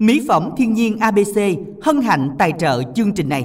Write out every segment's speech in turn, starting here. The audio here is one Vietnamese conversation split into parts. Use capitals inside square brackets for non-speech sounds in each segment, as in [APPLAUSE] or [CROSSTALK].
Mỹ phẩm thiên nhiên ABC hân hạnh tài trợ chương trình này.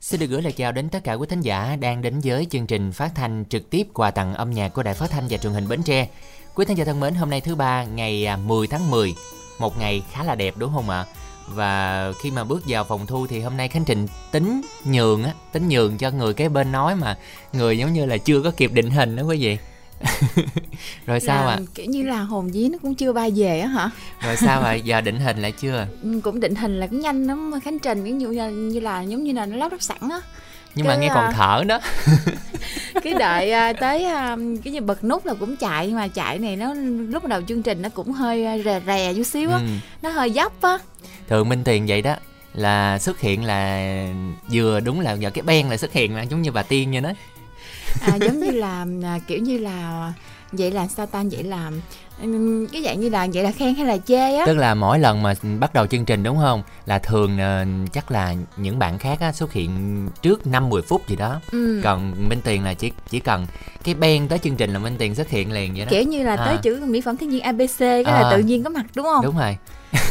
Xin được gửi lời chào đến tất cả quý thính giả đang đến với chương trình phát thanh trực tiếp quà tặng âm nhạc của Đài Phát thanh và Truyền hình Bến Tre. Quý thính giả thân mến, hôm nay thứ ba ngày à, 10 tháng 10, một ngày khá là đẹp đúng không ạ? Và khi mà bước vào phòng thu thì hôm nay Khánh Trình tính nhường á, tính nhường cho người cái bên nói mà người giống như là chưa có kịp định hình đó quý vị [LAUGHS] rồi sao ạ? à? kiểu như là hồn dí nó cũng chưa bay về á hả? Rồi sao ạ? À? giờ định hình lại chưa? [LAUGHS] Ừ, cũng định hình là cũng nhanh lắm khánh trình ví dụ như là, như là giống như là nó lắp ráp sẵn á. Nhưng cái, mà nghe còn à, thở đó. [LAUGHS] Cái đợi uh, tới uh, cái như bật nút là cũng chạy nhưng mà chạy này nó lúc đầu chương trình nó cũng hơi rè rè chút xíu á. Ừ. nó hơi dốc á. Thường minh tiền vậy đó là xuất hiện là vừa đúng là giờ cái ben là xuất hiện là giống như bà tiên như đó à, giống như là à, kiểu như là vậy là sao ta? Vậy là cái dạng như là vậy là khen hay là chê á? Tức là mỗi lần mà bắt đầu chương trình đúng không? Là thường uh, chắc là những bạn khác á, xuất hiện trước năm 10 phút gì đó. Ừ. còn minh tiền là chỉ chỉ cần cái ben tới chương trình là minh tiền xuất hiện liền vậy đó. Kiểu như là à. tới chữ mỹ phẩm thiên nhiên abc cái à. là tự nhiên có mặt đúng không? Đúng rồi.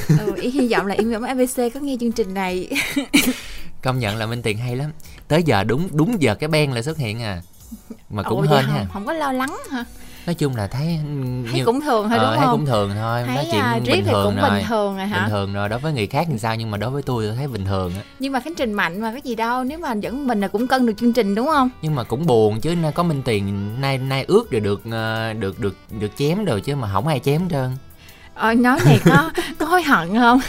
Ừ, hy vọng là mỹ phẩm abc có nghe chương trình này. [LAUGHS] Công nhận là minh tiền hay lắm. Tới giờ đúng đúng giờ cái ben là xuất hiện à mà cũng Ồ, hên ha. Không có lo lắng hả? Nói chung là thấy thấy như, cũng thường thôi ờ, đúng thấy không? cũng thường thôi. Thấy nói chuyện à, bình thường cũng rồi. bình thường rồi hả? Bình thường rồi. Đối với người khác thì sao? Nhưng mà đối với tôi tôi thấy bình thường á. Nhưng mà khánh trình mạnh mà cái gì đâu. Nếu mà dẫn mình là cũng cân được chương trình đúng không? Nhưng mà cũng buồn chứ. Có minh tiền nay nay ước rồi được ờ, được được được chém rồi chứ mà không ai chém trơn. Ờ, nói này có có hối hận không?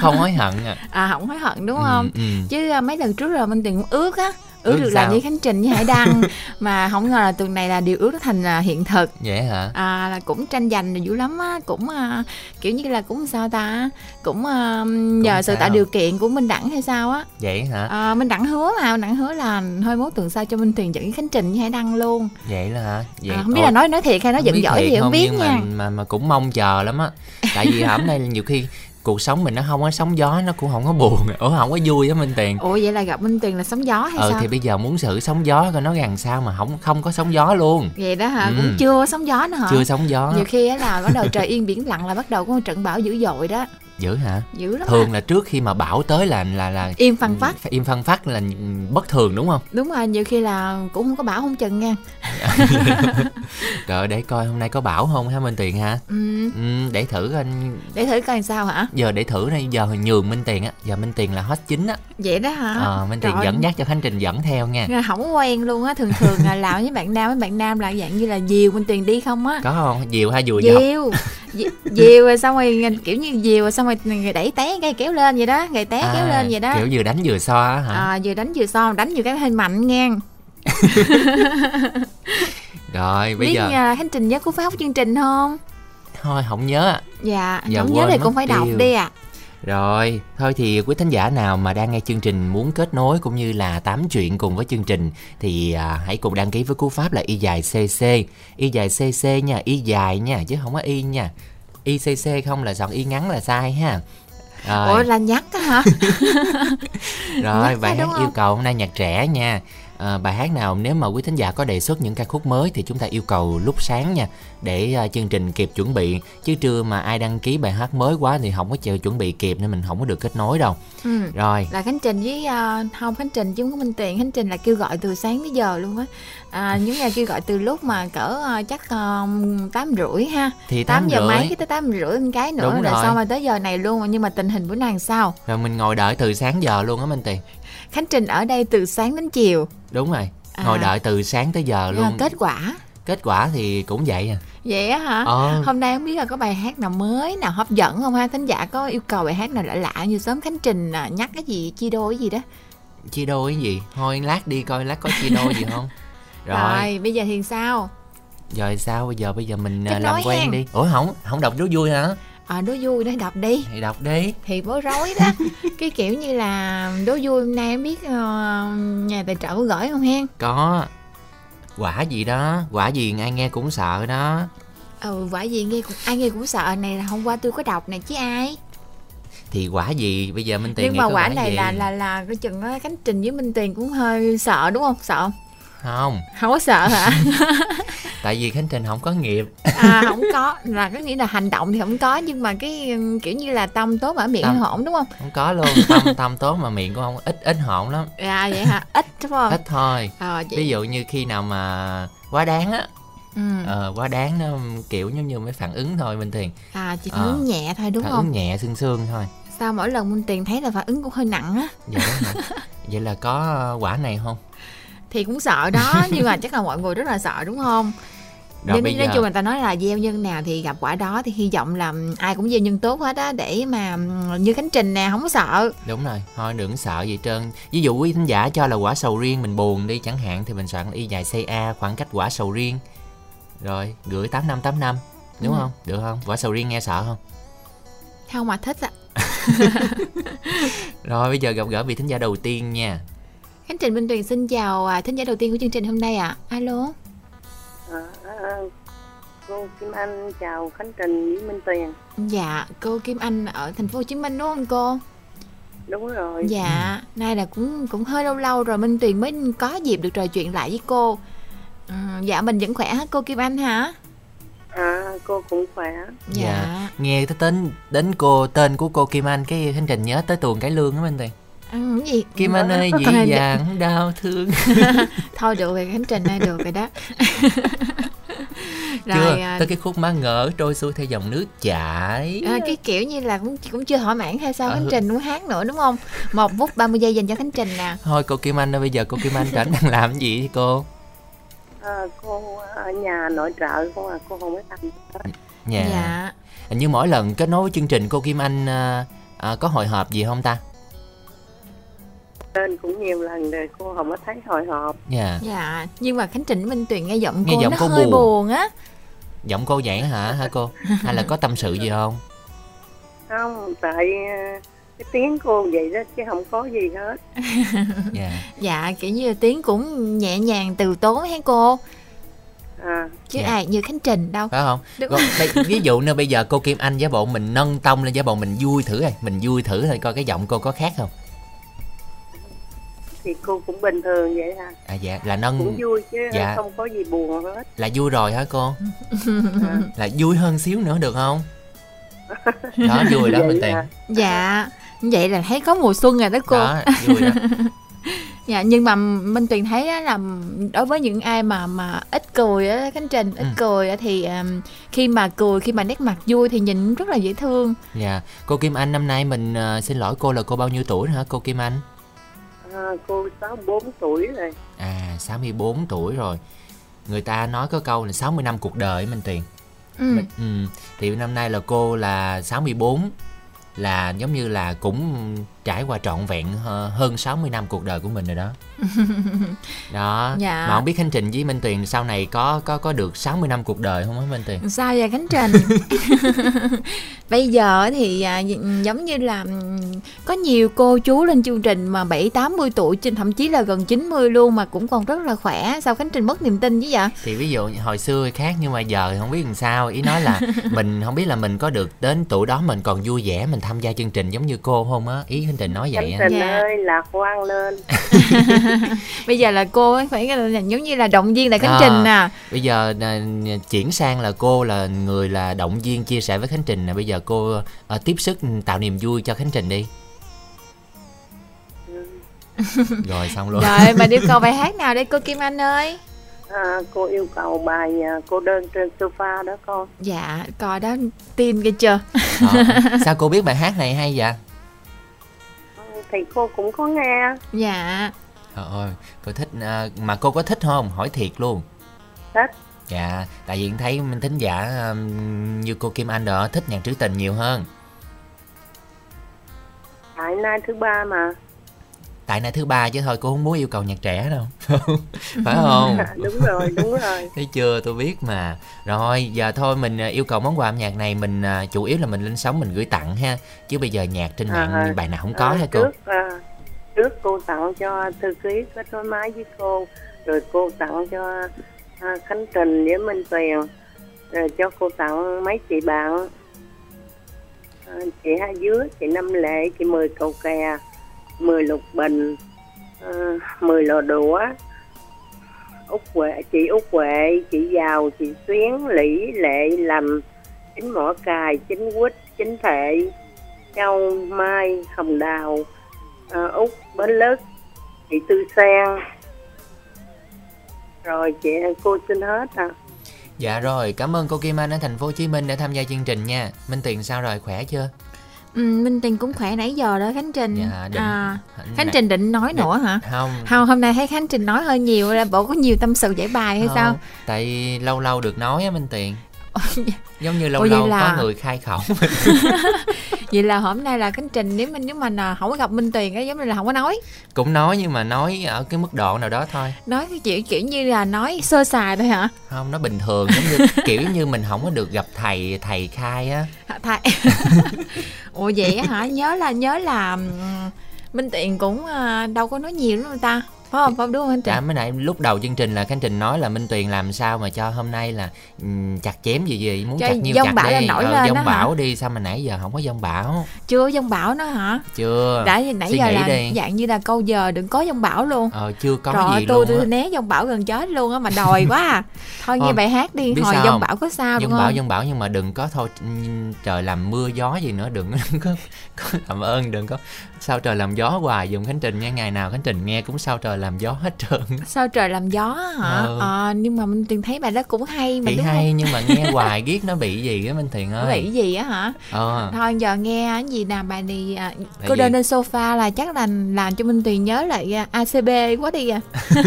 Không hối hận à. À không hối hận đúng không? ừ, ừ. chứ à, mấy lần trước rồi minh tiền cũng ước á ước được làm với khánh trình với hải đăng [LAUGHS] mà không ngờ là tuần này là điều ước nó thành là hiện thực. Vậy hả? À là cũng tranh giành là dữ lắm á cũng uh, kiểu như là cũng sao ta cũng uh, nhờ sự tạo điều kiện của minh đẳng hay sao á. Vậy hả? À, minh đẳng hứa mà minh đẳng hứa là thôi mốt tuần sau cho minh tiền dẫn khánh trình với hải đăng luôn. Vậy là hả? Vậy à, không biết Ồ, là nói nói thiệt hay nói giận giỏi gì không biết nha mà, mà mà cũng mong chờ lắm á. Tại vì hôm nay nhiều khi cuộc sống mình nó không có sóng gió nó cũng không có buồn. [LAUGHS] Ủa không có vui á minh tiền ủa vậy là gặp minh tiền là sóng gió hay ờ sao? thì bây giờ muốn xử sóng gió coi nó gần sao mà không không có sóng gió luôn. Vậy đó hả? Ừ. cũng chưa sóng gió nữa hả? Chưa sóng gió. Nhiều khi á là bắt đầu trời yên biển lặng là bắt đầu có một trận bão dữ dội đó dữ hả? Dữ lắm thường à. là trước khi mà bão tới là là là im phăng phát im phăng phát là bất thường đúng không? Đúng rồi nhiều khi là cũng không có bão không chừng nha. [LAUGHS] Rồi để coi hôm nay có bão không ha minh tiền ha? Ừ. ừ để thử anh để thử coi sao hả? Giờ để thử này giờ nhường minh tiền á giờ minh tiền là hot chính á. Vậy đó hả? Ờ minh tiền Trời. dẫn dắt cho khánh trình dẫn theo nha. Không quen luôn á thường thường là làm với bạn nam với bạn nam là dạng như là diều minh tiền đi không á. Có không? Diều hay dùi diều diều rồi xong rồi kiểu như diều rồi xong rồi người đẩy té cái kéo lên vậy đó người té à, kéo lên vậy đó. kiểu vừa đánh vừa so hả? À, vừa đánh vừa so đánh vừa cái hơi mạnh nghe [LAUGHS] rồi bây biết giờ uh, hành trình nhớ của phát chương trình không? Thôi không nhớ. Dạ Giờ không nhớ thì cũng phải đọc đi ạ. à. Rồi, thôi thì quý thính giả nào mà đang nghe chương trình muốn kết nối cũng như là tám chuyện cùng với chương trình thì à, hãy cùng đăng ký với cú pháp là y dài cc. Y dài cc nha, y dài nha chứ không có y nha. ICC không là chọn y ngắn là sai ha rồi. Ủa là nhắc hả? [LAUGHS] rồi bài hát yêu cầu hôm nay nhạc trẻ nha à, bài hát nào nếu mà quý thính giả có đề xuất những ca khúc mới thì chúng ta yêu cầu lúc sáng nha để uh, chương trình kịp chuẩn bị. Chứ trưa mà ai đăng ký bài hát mới quá thì không có chờ chuẩn bị kịp nên mình không có được kết nối đâu. Ừ. rồi. Là khánh trình với uh, không khánh trình chứ không có minh tiền khánh trình là kêu gọi từ sáng tới giờ luôn á. À, [LAUGHS] những ngày kêu gọi từ lúc mà cỡ uh, chắc tám rưỡi ha. Thì tám giờ rưỡi. mấy tới tám rưỡi cái nữa Đúng rồi. sao mà tới giờ này luôn nhưng mà tình hình bữa nay sao? Rồi mình ngồi đợi từ sáng giờ luôn á minh tiền khánh trình ở đây từ sáng đến chiều. Đúng rồi à. ngồi đợi từ sáng tới giờ luôn. à, kết quả? Kết quả thì cũng vậy à. Vậy á hả? Ờ. hôm nay không biết là có bài hát nào mới nào hấp dẫn không ha? Thính giả có yêu cầu bài hát nào lạ lạ như sớm khánh trình à, nhắc cái gì chia đôi gì đó? Chia đôi cái gì? Thôi lát đi coi lát có chia đôi gì không? [LAUGHS] Rồi. rồi bây giờ thì sao? Rồi sao? Bây giờ bây giờ mình Kết làm quen hen. đi. Ủa không không đọc đố vui hả à, đố vui đấy đọc đi. Thì đọc đi. Thì bối rối đó. [LAUGHS] Cái kiểu như là đố vui hôm nay em biết uh, nhà tài trợ có gửi không hen? Có. Quả gì đó. Quả gì ai nghe cũng sợ đó. Ừ quả gì nghe cũng ai nghe cũng sợ. Này là hôm qua tôi có đọc này chứ ai? Thì quả gì? Bây giờ minh tiền nhưng mà quả, quả này gì? là là là cái chừng đó cánh trình với minh tiền cũng hơi sợ đúng không? Sợ không không. Không có sợ hả? [LAUGHS] Tại vì khánh trình không có nghiệp. À không có. Là có nghĩa là hành động thì không có nhưng mà cái kiểu như là tâm tốt ở miệng Tâm. hổn đúng không? không có luôn. Tâm [LAUGHS] tâm tốt mà miệng cũng không ít ít hỗn lắm. À vậy hả? Ít đúng không? Ít thôi. Ờ vậy ví dụ như khi nào mà quá đáng á ừ. ờ, quá đáng nó kiểu giống như mấy phản ứng thôi bình thường. À chỉ Ờ. phản ứng nhẹ thôi đúng phản không? ứng nhẹ xương xương thôi. Sao mỗi lần minh tiền thấy là phản ứng cũng hơi nặng á. Vậy đó [LAUGHS] vậy là có ờ, quả này không thì cũng sợ đó [LAUGHS] nhưng mà chắc là mọi người rất là sợ đúng không? Rồi nhưng nói giờ chung người ta nói là gieo nhân nào thì gặp quả đó thì hy vọng là ai cũng gieo nhân tốt hết á để mà như khánh trình nè không có sợ. Đúng rồi thôi đừng sợ gì trơn. Ví dụ quý thính giả cho là quả sầu riêng mình buồn đi chẳng hạn thì mình soạn y dài ca khoảng cách quả sầu riêng. Rồi gửi tám năm tám năm đúng Ừ. không? Được không? Quả sầu riêng nghe sợ không? Không mà thích ạ [LAUGHS] rồi bây giờ gặp gỡ vị thính giả đầu tiên nha khánh trình minh tuyền xin chào à, thính giả đầu tiên của chương trình hôm nay ạ alo À, à, cô Kim Anh chào Khánh Trình với Minh Tuyền. dạ cô kim anh ở thành phố hồ chí minh đúng không cô Đúng rồi. dạ nay là cũng cũng hơi lâu lâu rồi minh tuyền mới có dịp được trò chuyện lại với cô ừ, dạ mình vẫn khỏe hả cô kim anh hả À, cô cũng khỏe. dạ, Dạ. nghe cái tên đến cô tên của cô Kim Anh cái Khánh Trình nhớ tới tuồng cải lương á Minh Tiền Ừ, cái gì Kim Anh ơi dĩ Dạ. dàng đau thương thôi được rồi khánh trình ơi được rồi đó chưa rồi à, tới cái khúc má ngỡ trôi xuôi theo dòng nước chảy à, cái kiểu như là cũng cũng chưa thỏa mãn hay sao Ừ. khánh trình muốn hát nữa đúng không một phút 30 giây dành cho khánh trình nè thôi cô Kim Anh ơi bây giờ cô Kim Anh rảnh đang làm gì vậy cô À, cô ở nhà nội trợ không à, cô không có làm. nhà dạ hình như mỗi lần kết nối với chương trình cô Kim Anh à, à, có hồi hộp gì không ta Lên cũng nhiều lần rồi cô không có thấy hồi hộp. dạ dạ nhưng mà khánh trình minh tuyền nghe giọng Nghe cô giọng nó cô hơi buồn. buồn á giọng cô vậy hả hả cô hay là có tâm sự gì không Không, tại à, cái tiếng cô vậy đó chứ không có gì hết. [LAUGHS] dạ dạ kiểu như là tiếng cũng nhẹ nhàng từ tốn hay cô À, chứ Dạ. ai như khánh trình đâu phải không Đúng. Còn đây, ví dụ như bây giờ cô Kim Anh giả bộ mình nâng tông lên giả bộ mình vui thử rồi mình vui thử thôi coi cái giọng cô có khác không thì cô cũng bình thường vậy ha. à dạ là nâng Cũng vui chứ Dạ. không có gì buồn hết. là vui rồi hả cô À, [LAUGHS] là vui hơn xíu nữa được không [LAUGHS] đó vui đó minh tiền à. dạ vậy là thấy có mùa xuân rồi đó cô đó vui đó [LAUGHS] Dạ nhưng mà Minh Tuyền thấy á là đối với những ai mà mà ít cười á Khánh Trình ít Ừ. cười á thì um, khi mà cười khi mà nét mặt vui thì nhìn rất là dễ thương. dạ cô Kim Anh năm nay mình ờ, xin lỗi cô là cô bao nhiêu tuổi hả cô Kim Anh À, cô 64 tuổi rồi. à 64 tuổi rồi người ta nói có câu là 60 năm cuộc đời minh tiền Ừ. Mình- ừ, thì năm nay là cô là 64 là giống như là cũng trải qua trọn vẹn hơ- hơn 60 năm cuộc đời của mình rồi đó [LAUGHS] đó Dạ. mà không biết khánh trình với minh tuyền sau này có có có được 60 năm cuộc đời không á minh tuyền Sao vậy Khánh Trình? [LAUGHS] Bây giờ thì à, giống như là có nhiều cô chú lên chương trình mà 7 80 tuổi trên thậm chí là gần 90 luôn mà cũng còn rất là khỏe. Sao Khánh Trình mất niềm tin chứ vậy? thì ví dụ hồi xưa khác nhưng mà giờ thì không biết làm sao ý nói là [LAUGHS] mình không biết là mình có được đến tuổi đó mình còn vui vẻ mình tham gia chương trình giống như cô không á ý khánh trình nói vậy Khánh á Trình Dạ. ơi, lạc quan lên. [LAUGHS] Bây giờ là cô ấy phải là giống như là động viên lại Khánh À. Trình nè. bây giờ à, chuyển sang là cô là người là động viên chia sẻ với khánh trình nè bây giờ cô à, tiếp sức tạo niềm vui cho khánh trình đi [LAUGHS] rồi xong luôn Rồi mà yêu [LAUGHS] cầu bài hát nào đây cô Kim Anh ơi? À, cô yêu cầu bài à, cô đơn trên sofa đó con. Dạ, coi đó tin kia chưa? Đó. sao cô biết bài hát này hay vậy Thì cô cũng có nghe. Dạ. Trời ơi, cô thích à, mà cô có thích không hỏi thiệt luôn Thích. dạ tại vì thấy minh thính giả um, như cô kim anh đó thích nhạc trữ tình nhiều hơn Tại nay thứ ba mà. Tại nay thứ ba chứ thôi cô không muốn yêu cầu nhạc trẻ đâu [LAUGHS] phải không [LAUGHS] đúng rồi, đúng rồi. thấy chưa tôi biết mà rồi giờ thôi mình à, yêu cầu món quà âm nhạc này mình à, chủ yếu là mình lên sóng mình gửi tặng ha chứ bây giờ nhạc trên mạng À, bài nào không có À, hả cô Trước, à, trước cô tặng cho thư ký kết nối máy với cô. Rồi cô tặng cho à, Khánh Trình với Minh Tuyền. Rồi cho cô tặng mấy chị bạn. À, chị Hai Dứa, chị Năm Lệ, chị Mười Cầu Kè, Mười Lục Bình, uh, Mười Lò Đũa. út huệ chị út huệ chị giàu chị xuyến Lý, lệ lầm chính mỏ cài chính quýt chính thệ châu mai hồng đào ờ, uh, út bến lức chị tư sen rồi chị cô xin hết à Dạ rồi, cảm ơn cô Kim Anh ở thành phố Hồ Chí Minh đã tham gia chương trình nha. Minh Tiền sao rồi, khỏe chưa? Ừ, Minh Tiền cũng khỏe nãy giờ đó Khánh Trình. Dạ, định- à, Khánh. Trình định nói nữa hả? Không. Không, hôm nay thấy Khánh Trình nói hơi nhiều là bộ có nhiều tâm sự giải bài hay không, sao? Tại lâu lâu được nói á Minh Tiền. [LAUGHS] Giống như lâu vậy lâu là- có người khai khẩu. [LAUGHS] [LAUGHS] Vậy là hôm nay là Khánh Trình nếu mình nếu mà không có gặp Minh Tiền á giống như là không có nói. Cũng nói nhưng mà nói ở cái mức độ nào đó thôi. Nói cái kiểu kiểu như là nói sơ sài thôi hả? Không, nó bình thường giống như kiểu như mình không có được gặp thầy thầy khai á. Hả, Thầy. Ủa vậy hả? Nhớ là nhớ là Minh Tiền cũng à, đâu có nói nhiều lắm đâu ta. Phải không? Phải đúng không anh Trình? Đã mới nãy lúc đầu chương trình là Khánh Trình nói là Minh Tuyền làm sao mà cho hôm nay là ừm, chặt chém gì gì muốn Cho chặt nhiêu chặt bão đi. nổi Ờ, lên dông đó hả? bão đi sao mà nãy giờ không có dông bão. Chưa dông bão nữa hả? Chưa. Đã nãy Suy giờ là đi. dạng như là câu giờ đừng có dông bão luôn. Ờ chưa có Trời gì tôi luôn tôi á. né dông bão gần chết luôn á mà đòi quá à. [LAUGHS] Thôi nghe bài hát đi, biết hồi dông bão có sao đúng Dông bão dông bão nhưng mà đừng có thôi trời làm mưa gió gì nữa đừng [LAUGHS] có, có làm ơn đừng có sao trời làm gió hoài dùng Khánh Trình nha ngày nào Khánh Trình nghe cũng sao trời làm gió hết trơn Sao trời làm gió hả? Ừ. Ờ, nhưng mà mình từng thấy bài đó cũng hay mà Bị đúng hay không? nhưng mà nghe hoài [LAUGHS] ghét nó bị gì á Minh Thiện ơi Nghĩ gì á hả? Ờ Thôi giờ nghe cái gì nè bài này à, cô đơn trên sofa là chắc là làm cho Minh Tuyền nhớ lại à, ACB quá đi à. [LAUGHS]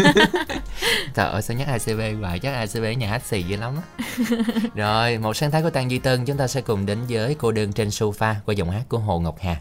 Trời ơi sao nhắc ACB hoài chắc ACB nhà hát xì dữ lắm á [LAUGHS] Rồi một sáng tác của Tăng Duy Tân chúng ta sẽ cùng đến với cô đơn trên sofa qua giọng hát của Hồ Ngọc Hà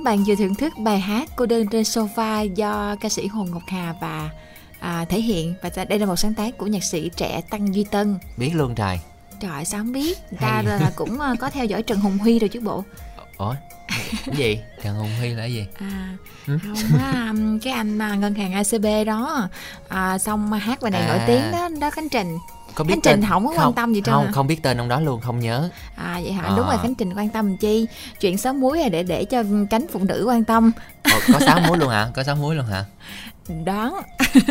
các bạn vừa thưởng thức bài hát Cô đơn trên sofa do ca sĩ Hồ Ngọc Hà và à, thể hiện và đây là một sáng tác của nhạc sĩ trẻ Tăng Duy Tân. Biết luôn trời Trời sao không biết? Ta là cũng à, có theo dõi Trần Hùng Huy rồi chứ bộ. Ủa Cái gì Trần Hùng Huy là cái gì À, Ừ. không á, um, cái anh à, ngân hàng ACB đó à, xong hát bài này nổi À. tiếng đó đó Khánh Trình có biết Khánh Trình không có quan tâm gì trơn không hả? không biết tên ông đó luôn không nhớ à vậy hả? À. đúng rồi Khánh Trình quan tâm chi? Chuyện sáu muối là để để cho cánh phụ nữ quan tâm? Ồ, có sáu muối luôn hả? Có sáu muối luôn hả? Đoán.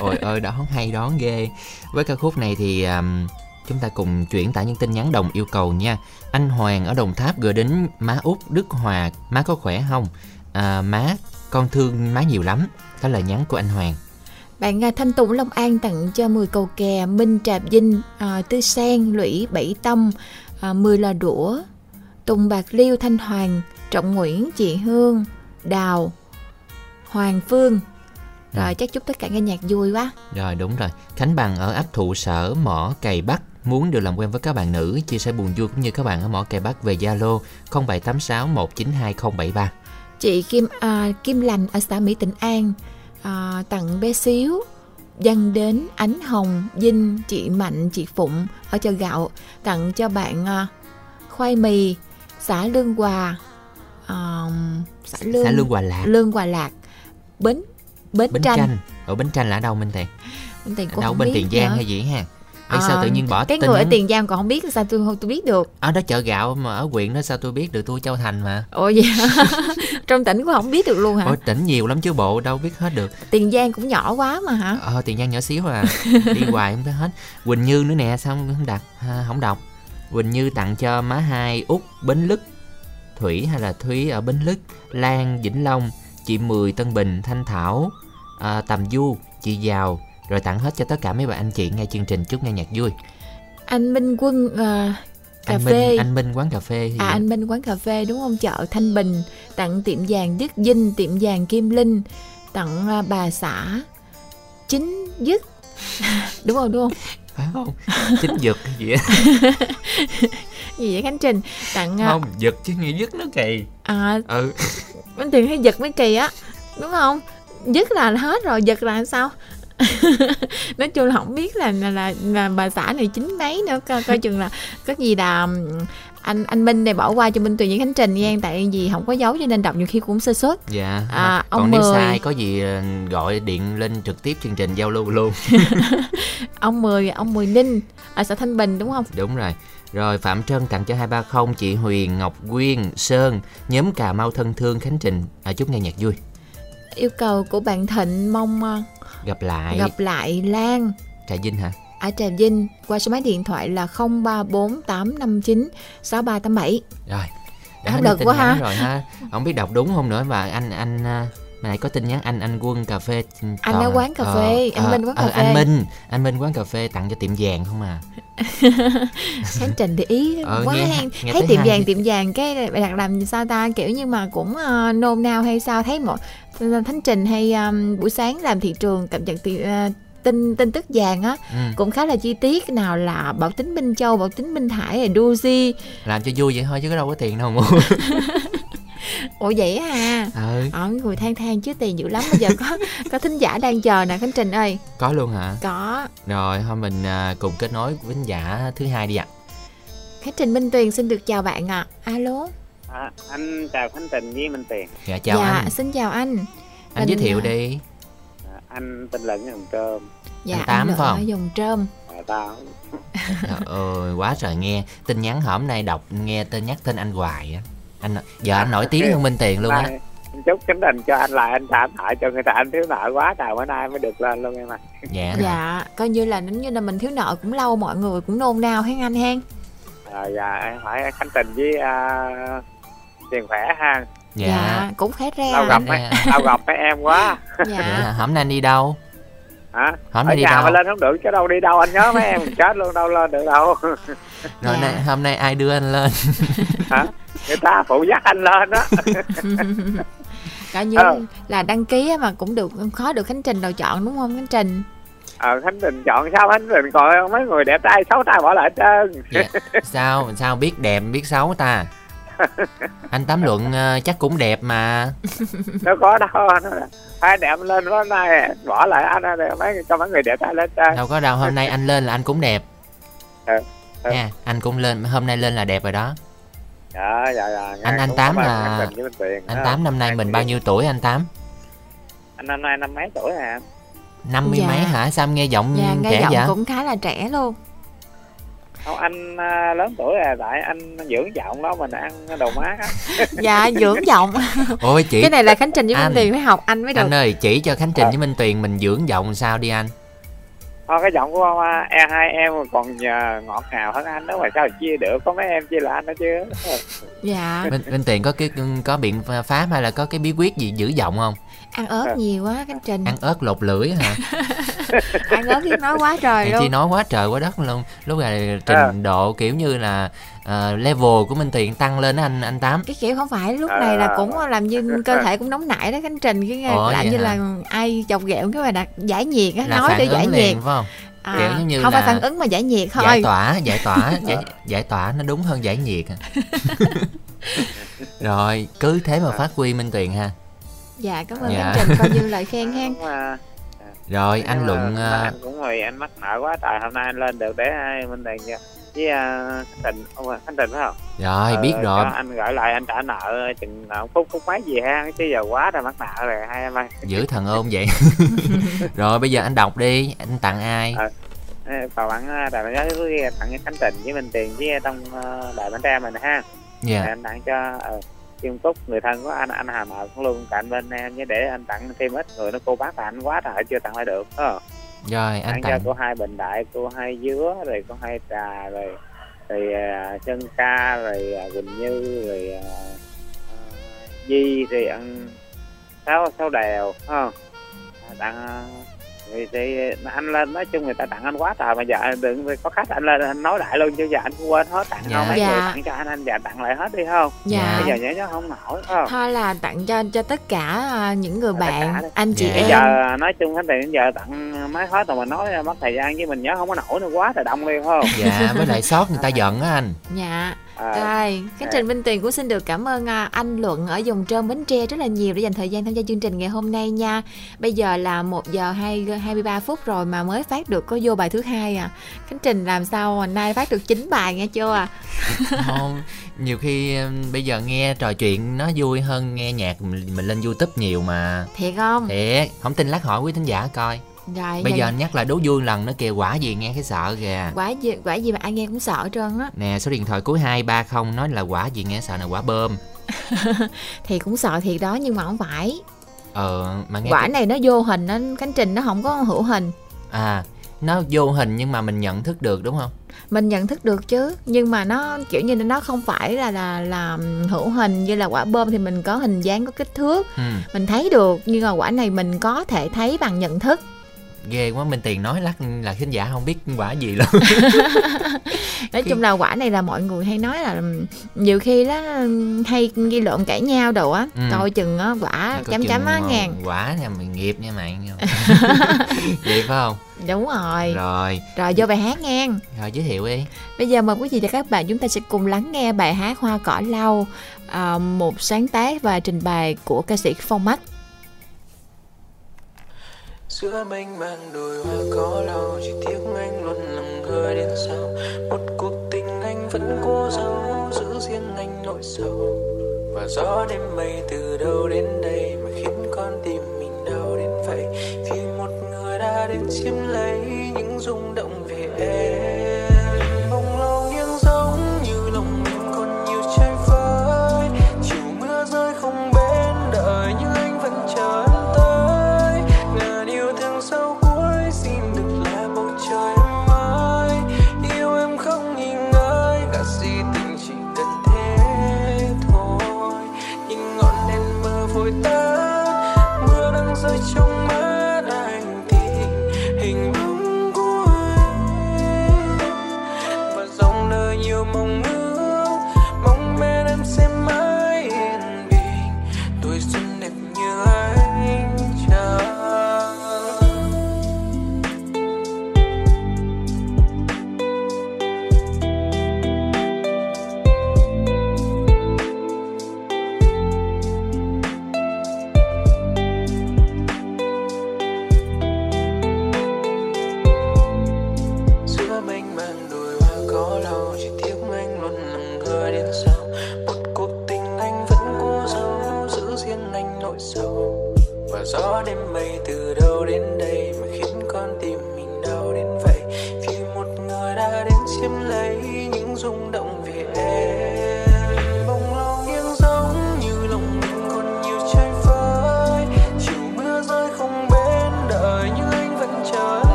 Ôi ơi đón hay đón ghê. Với ca khúc này thì um, chúng ta cùng chuyển tải những tin nhắn đồng yêu cầu nha. Anh Hoàng ở Đồng Tháp gửi đến má út Đức Hòa má có khỏe không? À, má con thương má nhiều lắm. Đó là nhắn của anh Hoàng. Bạn à, Thanh Tùng Long An tặng cho 10 cầu kè Minh Trà Vinh, à, Tư Sen, Lũy, Bảy Tâm, à, 10 là đũa, Tùng Bạc Liêu, Thanh Hoàng, Trọng Nguyễn, Chị Hương, Đào, Hoàng Phương. Rồi chắc chúc tất cả nghe nhạc vui quá. Rồi đúng rồi Khánh Bằng ở ấp thụ sở mỏ cày bắc muốn được làm quen với các bạn nữ chia sẻ buồn vui cũng như các bạn ở mỏ cày bắc về Zalo 0786 192 073 Chị Kim à, Kim Lành ở xã Mỹ Tịnh An à, tặng bé xíu dâng đến Ánh Hồng, Vinh, chị Mạnh, chị Phụng ở chợ gạo tặng cho bạn à, khoai mì xã Lương Hòa à, xã Lương xã Lương Hòa Lạc. Lương Hòa Lạc. Bến Bến, Bến Tranh, Tranh. Ở Bến Tranh là ở đâu Minh Tiền? Bến Tranh ở đâu? bên Tiền Giang nữa. hay gì ha Ê, À, sao tự nhiên bỏ cái người ở Tiền Giang còn không biết sao tôi không tôi biết được. Ở đó chợ gạo mà ở huyện đó sao tôi biết được? Tôi Châu Thành mà. Ồ vậy [LAUGHS] trong tỉnh cũng không biết được luôn hả? Ôi tỉnh nhiều lắm chứ bộ đâu biết hết được. Tiền Giang cũng nhỏ quá mà hả? Ờ Tiền Giang nhỏ xíu à. Đi [LAUGHS] hoài không thấy hết. Quỳnh Như nữa nè sao không đặt? Không đọc. Quỳnh Như tặng cho má hai Út Bến Lức Thủy hay là Thúy ở Bến Lức Lan Vĩnh Long Chị Mười Tân Bình Thanh Thảo à, Tầm Du Chị Giàu rồi tặng hết cho tất cả mấy bạn anh chị nghe chương trình chúc nghe nhạc vui anh Minh Quân à, cà anh phê Minh anh Minh quán cà phê thì À anh Minh quán cà phê đúng không? Chợ Thanh Bình tặng tiệm vàng Đức Vinh, tiệm vàng Kim Linh, tặng à, bà xã Chính Dứt. [LAUGHS] đúng không? Đúng không? phải không giật hay gì á [LAUGHS] Gì vậy Khánh Trình? Tặng à, không giật chứ nghe dứt nó kỳ à ừ Bánh tiền hay giật mới kỳ á. Đúng không? Dứt là hết rồi, giật là sao? Nói chung là không biết là là, là, là bà xã này chính mấy nữa. Coi, coi chừng là có gì là anh anh Minh này bỏ qua cho Minh Tuyền với Khánh Trình nha tại vì không có dấu cho nên đọc nhiều khi cũng sơ suất. Dạ. À, còn ông nếu Mười. sai có gì ờ, gọi điện lên trực tiếp chương trình giao lưu luôn. [LAUGHS] Ông Mười ông Mười Ninh ở xã Thanh Bình đúng không? Đúng rồi. Rồi Phạm Trân tặng cho 230 chị Huyền Ngọc Quyên Sơn nhóm Cà Mau thân thương Khánh Trình. À, chúc nghe nhạc vui. Yêu cầu của bạn Thịnh mong ờ, gặp lại. Gặp lại Lan. Trà Vinh hả? Ở Trà Vinh qua số máy điện thoại là 034859 6387 rồi. Hết lực tin quá ha. rồi ha. Không biết đọc đúng không nữa và anh anh à, Hồi nãy có tin nhắn anh anh quân cà phê Anh ở quán cà phê, anh Minh quán cà phê. anh Minh anh Minh quán cà phê tặng cho tiệm vàng không à? [LAUGHS] Khánh Trình để ý [LAUGHS] Ờ, quá nghe- hen nghe thấy tiệm hay. vàng tiệm vàng cái đặt làm sao ta? Kiểu như mà cũng ờ, nôn nao hay sao? Thấy một Thánh Trình hay um, buổi sáng làm thị trường cập nhật thị, ờ, tin tin tức vàng á ừ. cũng khá là chi tiết. Nào là bảo tính Minh Châu bảo tính Minh Hải rồi Doji làm cho vui vậy thôi chứ có đâu có tiền đâu mua [LAUGHS] ủa vậy á ha? Ừ. Ở người than than chứ tiền dữ lắm bây giờ có [LAUGHS] có thính giả đang chờ nè khánh trình ơi. Có luôn hả? Có. Rồi thôi mình à, cùng kết nối với thính giả thứ hai đi ạ. Khánh trình minh tuyền xin được chào bạn ạ. Alo. À, anh chào Khánh Trình với Minh Tiền. dạ chào dạ anh. xin chào anh. Anh Mình, giới thiệu à, đi. À, anh tên Lận Hồng Trơm. dạ Anh Tám anh phải ở không? dùng trơm. À, tao Trời ơi quá trời nghe. Tin nhắn hôm nay đọc nghe tên nhắc tên anh hoài á anh giờ anh nổi tiếng hơn Minh Tiền luôn á chúc Khánh Trình cho anh lại anh trả nợ cho người ta anh thiếu nợ quá trời bữa nay mới được lên luôn em ạ. dạ dạ coi như là nếu như là mình thiếu nợ cũng lâu mọi người cũng nôn nao hen anh hen À, dạ em hỏi Khánh Trình với à, tiền khỏe ha. dạ cũng khá ra Lâu gặp Dạ. mấy, lâu gặp mấy em quá. [LAUGHS] dạ dạ hôm nay anh đi đâu Hả? hôm Ở nay đi nhà đâu mà lên không được chứ đâu đi đâu anh nhớ mấy em chết luôn đâu lên được đâu. rồi Dạ. nay, hôm nay ai đưa anh lên Hả? [LAUGHS] Người ta phụ dắt anh lên đó. [LAUGHS] coi như Ờ. là đăng ký á mà cũng được khó được khánh trình đầu chọn đúng không khánh trình Ờ, Khánh Trình chọn sao Khánh Trình còn mấy người đẹp trai xấu trai bỏ lại hết trơn. dạ. sao sao biết đẹp biết xấu ta anh tám luận ờ, chắc cũng đẹp mà Đâu có đâu. Nó phải đẹp lên bữa nay bỏ lại anh đây mấy cho mấy người đẹp trai lên trơn. đâu có đâu hôm nay anh lên là anh cũng đẹp Ờ, ờ. nha anh cũng lên hôm nay lên là đẹp rồi đó dạ dạ dạ Anh- anh cũng Tám là- anh tám năm nay mình bao nhiêu tuổi anh tám? Anh năm nay năm mấy tuổi hả? Năm mươi Dạ. mấy hả? Sao em nghe giọng dạ nghe trẻ giọng vậy? cũng khá là trẻ luôn. Không anh à, lớn tuổi à tại anh dưỡng giọng đó mình ăn đồ mát á [LAUGHS] dạ dưỡng giọng. Ôi chị. Cái này là khánh trình với Anh. minh tuyền phải học anh mới được. anh ơi chỉ cho khánh trình Ờ. với minh tuyền mình dưỡng giọng sao đi anh thôi cái giọng của à, e hai em còn nhờ ngọt ngào hơn anh đó mà sao chia được? Có mấy em chia là anh đó chứ. Dạ. Minh, minh tuyền có cái có biện pháp hay là có cái bí quyết gì giữ giọng không? Ăn ớt Ờ. nhiều quá khánh trình. Ăn ớt lột lưỡi hả? [LAUGHS] Ăn ớt biết nói quá trời luôn. nói quá trời quá đất luôn. Lúc này trình độ kiểu như là ờ, level của minh tuyền tăng lên á anh anh tám. Cái kiểu không phải lúc này là cũng làm như cơ thể cũng nóng nảy đó khánh trình cái Ủa, làm như hả? là ai chọc ghẹo cái mà đặt giải nhiệt á nói để giải nhiệt. phải không? À, kiểu giống như không là phải phản ứng mà giải nhiệt thôi. giải tỏa giải tỏa [LAUGHS] giải, giải tỏa nó đúng hơn giải nhiệt à. [LAUGHS] rồi cứ thế mà phát huy minh tuyền ha. Dạ cảm ơn Dạ. khánh trình coi như lời khen hen. Rồi. Anh luận ờ, anh cũng vì anh mắc nợ quá trời hôm nay anh lên được để hai minh tiền cho với uh, khánh trình ông khánh trình phải không? Rồi Ờ, biết rồi. cho anh gửi lại anh trả nợ chừng ờ, phút phút mấy gì ha? Chứ giờ quá rồi mắc nợ rồi hai em ơi giữ thần ôn vậy. [LAUGHS] Rồi bây giờ anh đọc đi anh tặng ai? Ờ. Ê, vào bạn ờ, bạn giới với tặng cái khánh trình với minh tiền với trong ờ, đài bánh tre mình ha. Dạ. Rồi anh tặng cho uh, Kim Cúc người thân của anh anh Hà Mợ cũng luôn cạnh bên em với để anh tặng thêm ít người nó cô bác là anh quá trời chưa tặng lại được ờ. Rồi anh tặng cô hai bình đại cô hai dứa rồi cô hai trà rồi rồi uh, chân ca rồi uh, quỳnh như rồi uh, di rồi ăn sáu sáu đèo ờ. tặng thì, thì anh lên nói chung người ta tặng anh quá trời mà giờ đừng có khách anh lên anh nói lại luôn chứ giờ anh cũng quên hết tặng Dạ. không mấy người Dạ. tặng cho anh anh giờ tặng lại hết đi không? Dạ. Bây giờ nhớ nhớ không nổi không? Thôi là tặng cho cho tất cả à, những người bạn anh chị Dạ. bây em. Giờ nói chung hết tiền giờ tặng mấy hết rồi mình nói mất thời gian chứ mình nhớ không có nổi nữa quá trời đông phải không? Dạ với lại sót người ta giận á anh. Dạ à, Rồi, Khánh à. Trình Minh Tuyền cũng xin được cảm ơn à, anh Luận ở vùng Trơm Bến Tre rất là nhiều để dành thời gian tham gia chương trình ngày hôm nay nha. Bây giờ là 1 giờ 2, 23 phút rồi mà mới phát được có vô bài thứ hai à. Khánh Trình làm sao mà nay phát được 9 bài nghe chưa à? [LAUGHS] không nhiều khi bây giờ nghe trò chuyện nó vui hơn nghe nhạc mình, mình lên youtube nhiều mà Thiệt không? thiệt không tin lát hỏi quý thính giả coi Rồi, bây giờ anh nhắc lại đố vui lần nữa kìa quả gì nghe cái sợ kìa quả gì quả gì mà ai nghe cũng sợ trơn á. nè số điện thoại cuối hai ba không nói là quả gì nghe sợ là quả bơm [LAUGHS] Thì cũng sợ thiệt đó nhưng mà không phải. ờ mà nghe Quả cái- này nó vô hình nó Khánh Trình nó không có hữu hình. à nó vô hình nhưng mà mình nhận thức được đúng không mình nhận thức được chứ nhưng mà nó kiểu như nó không phải là là là hữu hình như là quả bơm thì mình có hình dáng có kích thước ừ, mình thấy được nhưng mà quả này mình có thể thấy bằng nhận thức ghê quá minh tiền nói lát là khán giả không biết quả gì luôn. [LAUGHS] [LAUGHS] Nói chung là quả này là mọi người hay nói là nhiều khi đó hay ghi lộn cãi nhau đồ á Ừ. coi chừng á quả chấm chấm á ờ, ngàn. quả nha mày nghiệp nha mày. [LAUGHS] Vậy phải không? Đúng rồi. Rồi. Rồi vô bài hát ngang. Rồi giới thiệu đi. Bây giờ mời quý vị và các bạn chúng ta sẽ cùng lắng nghe bài hát Hoa cỏ lau à, một sáng tác và trình bày của ca sĩ Phong Mắt. Giữa mênh mang đồi hoa có lâu Chỉ tiếc anh luôn nằm người đến sau Một cuộc tình anh vẫn cố giấu Giữ riêng anh nỗi sầu. Và gió đêm mây từ đâu đến đây Mà khiến con tim mình đau đến vậy? Vì một người đã đến chiếm lấy Những rung động về em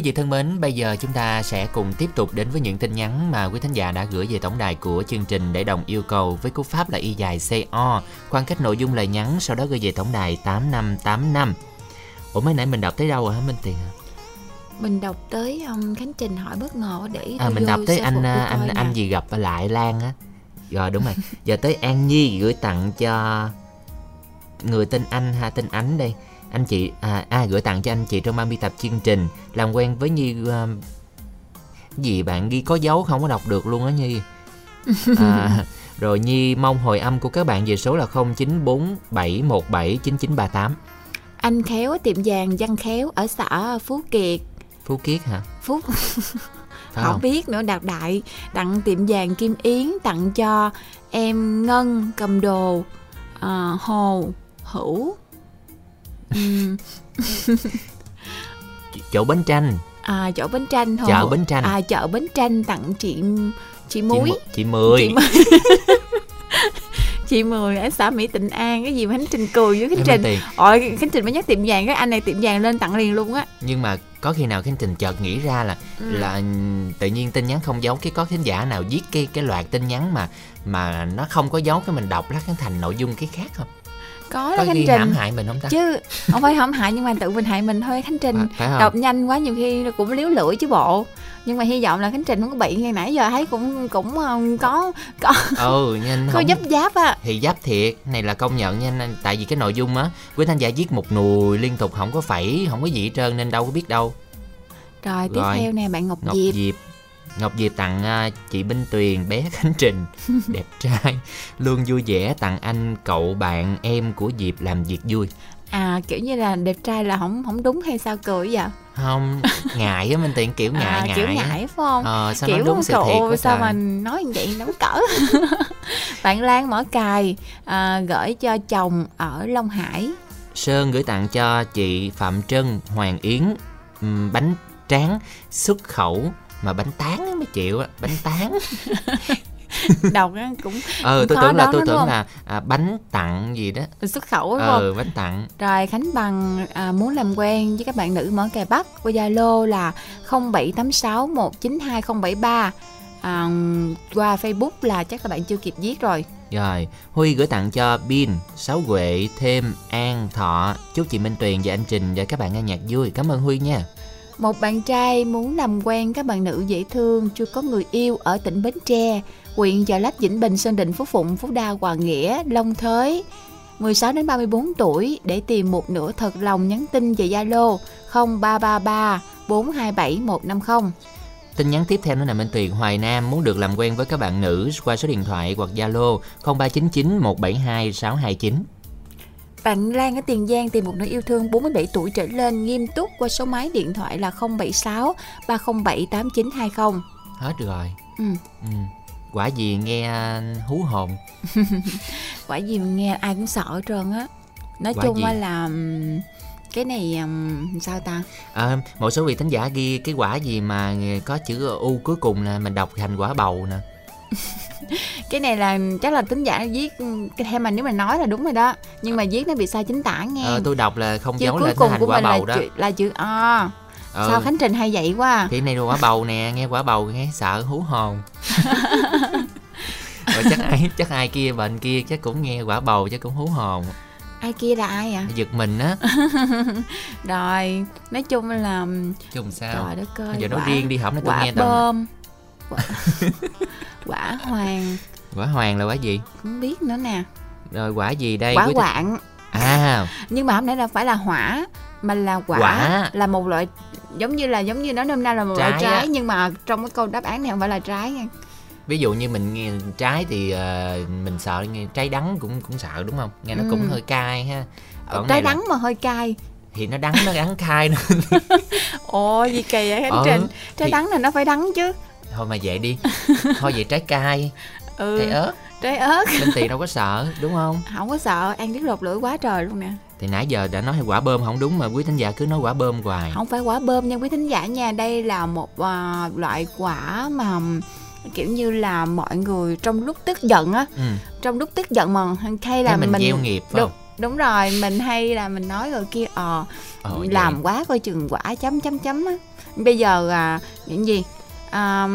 Quý vị thân mến, bây giờ chúng ta sẽ cùng tiếp tục đến với những tin nhắn mà quý thính giả đã gửi về tổng đài của chương trình để đồng yêu cầu với cú pháp là y dài CO, khoảng cách nội dung lời nhắn sau đó gửi về tổng đài 8585. Ủa mấy nãy mình đọc tới đâu rồi hả Minh Tiền? hả? Mình đọc tới um, Khánh Trình hỏi bất ngờ để À mình đọc tới anh anh coi anh nè. gì gặp lại Lan á. Rồi đúng rồi. Giờ tới An Nhi gửi tặng cho người tên anh ha tên Ánh đây. Anh chị à, à gửi tặng cho anh chị trong 30 tập chương trình làm quen với Nhi à, gì bạn ghi có dấu không có đọc được luôn á Nhi. [LAUGHS] À, rồi Nhi mong hồi âm của các bạn về số là 0947179938. Anh khéo tiệm vàng Văn Khéo ở xã Phú Kiệt Phú Kiết hả? Phú [LAUGHS] Phải không không? biết nữa đạt đại tặng tiệm vàng Kim Yến tặng cho em Ngân cầm đồ à, Hồ Hữu Ừm, Chỗ bánh tranh, à, chỗ bến tranh Hồ chợ bánh tranh. à chợ bến tranh tặng chị chị muối. Mu- chị Mười. Chị, Mu- [LAUGHS] chị mười ở xã mỹ tịnh an cái gì mà khánh trình cười với khánh trình. ôi khánh trình mới nhắc tiệm vàng cái anh này tiệm vàng lên tặng liền luôn á. Nhưng mà có khi nào khánh trình chợt nghĩ ra là Ừ. là ừ, tự nhiên tin nhắn không dấu cái có khán giả nào viết cái cái loạt tin nhắn mà mà nó không có dấu cái mình đọc lát nó thành nội dung cái khác không có đó khánh trình. hãm hại mình không ta? Chứ không phải hãm hại nhưng mà tự mình hại mình thôi khánh trình. Không? Đọc nhanh quá nhiều khi cũng liếu lưỡi chứ bộ. Nhưng mà hy vọng là khánh trình không có bị như nãy giờ thấy cũng cũng ờ, có có ừ nhưng [LAUGHS] có dấp giáp á. Thì giáp thiệt này là công nhận nha tại vì cái nội dung á quý thanh giả viết một nùi liên tục không có phẩy không có gì hết trơn nên đâu có biết đâu. Rồi tiếp Rồi. theo nè bạn ngọc, ngọc diệp. Diệp ngọc diệp tặng à, chị Minh Tuyền bé [LAUGHS] Khánh Trình. Đẹp trai. Luôn vui vẻ tặng anh cậu bạn em của Diệp làm việc vui. À kiểu như là đẹp trai là không không đúng hay sao cười vậy? Không ngại á Minh Tuyền kiểu ngại [LAUGHS] à, ngại kiểu ngại phải không? Ờ sao kiểu đúng sự thiệt quá sao mà nói như vậy nóng cỡ. [LAUGHS] Bạn Lan mở cài à, gửi cho chồng ở Long Hải. Sơn gửi tặng cho chị Phạm Trân Hoàng Yến bánh tráng xuất khẩu mà bánh tán mới chịu á bánh tán. [LAUGHS] Đọc cũng [LAUGHS] ờ tôi tưởng là tôi tưởng không? là à, bánh tặng gì đó. Xuất khẩu đúng không? ờ bánh tặng. Rồi Khánh Bằng à, muốn làm quen với các bạn nữ mở cài Bắc qua Zalo là 0786 192 073 à, qua Facebook là chắc là bạn chưa kịp viết rồi. Rồi, Huy gửi tặng cho Bin, Sáu Huệ, Thêm, An, Thọ Chúc chị Minh Tuyền và anh Trình và các bạn nghe nhạc vui. Cảm ơn Huy nha một bạn trai muốn làm quen các bạn nữ dễ thương chưa có người yêu ở tỉnh Bến Tre, huyện Chợ Lách, Vĩnh Bình, Sơn Định, Phú Phụng, Phú Đa, Hòa Nghĩa, Long Thới. 16 đến 34 tuổi để tìm một nửa thật lòng nhắn tin về Zalo 0333 427 150. Tin nhắn tiếp theo nữa là Minh Tuyền Hoài Nam muốn được làm quen với các bạn nữ qua số điện thoại hoặc Zalo 0399 172 629 bạn Lan ở Tiền Giang tìm một nửa yêu thương 47 tuổi trở lên nghiêm túc qua số máy điện thoại là 076 307 8920. Hết rồi Ừ. ừ. Quả gì nghe hú hồn [LAUGHS] Quả gì mà nghe ai cũng sợ hết trơn á. Nói Quả chung gì? là cái này ừm, sao ta? à, Một số vị thính giả ghi cái quả gì mà có chữ U cuối cùng là mình đọc thành quả bầu nè Cái này là chắc là tính giả viết cái theo mà nếu mà nói là đúng rồi đó. Nhưng mà viết nó bị sai chính tả nghe. ờ, Tôi đọc là không Chứ dấu cuối lên cùng thành của quả mình là bầu đó chữ, là chữ A. ờ. Sao Khánh Trình hay vậy quá. à? Thì này là quả bầu nè, nghe quả bầu nghe sợ hú hồn. [LAUGHS] Rồi chắc ai chắc ai kia bệnh kia chắc cũng nghe quả bầu chắc cũng hú hồn, Ai kia là ai à? giật mình á. [LAUGHS] Rồi, nói chung là Chung sao? trời đất ơi. Giờ nói riêng đi hỏng để tôi nghe bơm [LAUGHS] quả, hoàng quả hoàng là quả gì? không biết nữa nè Rồi quả gì đây? quả quạng À, nhưng mà không lẽ là phải là hỏa mà là quả, Quả. là một loại giống như là giống như nó nôm na là một loại Trái trái á. nhưng mà trong cái câu đáp án này không phải là trái nha ví dụ như mình nghe trái thì ờ, mình sợ nghe trái đắng cũng cũng sợ đúng không? Nghe nó cũng Ừ. hơi cay ha. Còn trái này là- đắng mà hơi cay thì nó đắng nó đắng cay nữa. [LAUGHS] ồ gì kỳ vậy khánh Ờ, trình trái thì- đắng là nó phải đắng chứ Thôi mà vậy đi. [LAUGHS] Thôi vậy trái cay, ừ trái ớt, trái ớt Minh Tiền đâu có sợ, đúng không? [LAUGHS] không có sợ ăn biết lột lưỡi quá trời luôn nè Thì nãy giờ đã nói quả bơm không đúng mà quý thính giả cứ nói quả bơm hoài. không phải quả bơm nha quý thính giả nha đây là một à, loại quả mà kiểu như là mọi người trong lúc tức giận á Ừ. trong lúc tức giận mà hay là Thế mình, mình gieo nghiệp phải đúng, đúng rồi mình hay là mình nói rồi kia ờ Ờ, vậy. làm quá coi chừng quả chấm chấm chấm á bây giờ à, những gì à,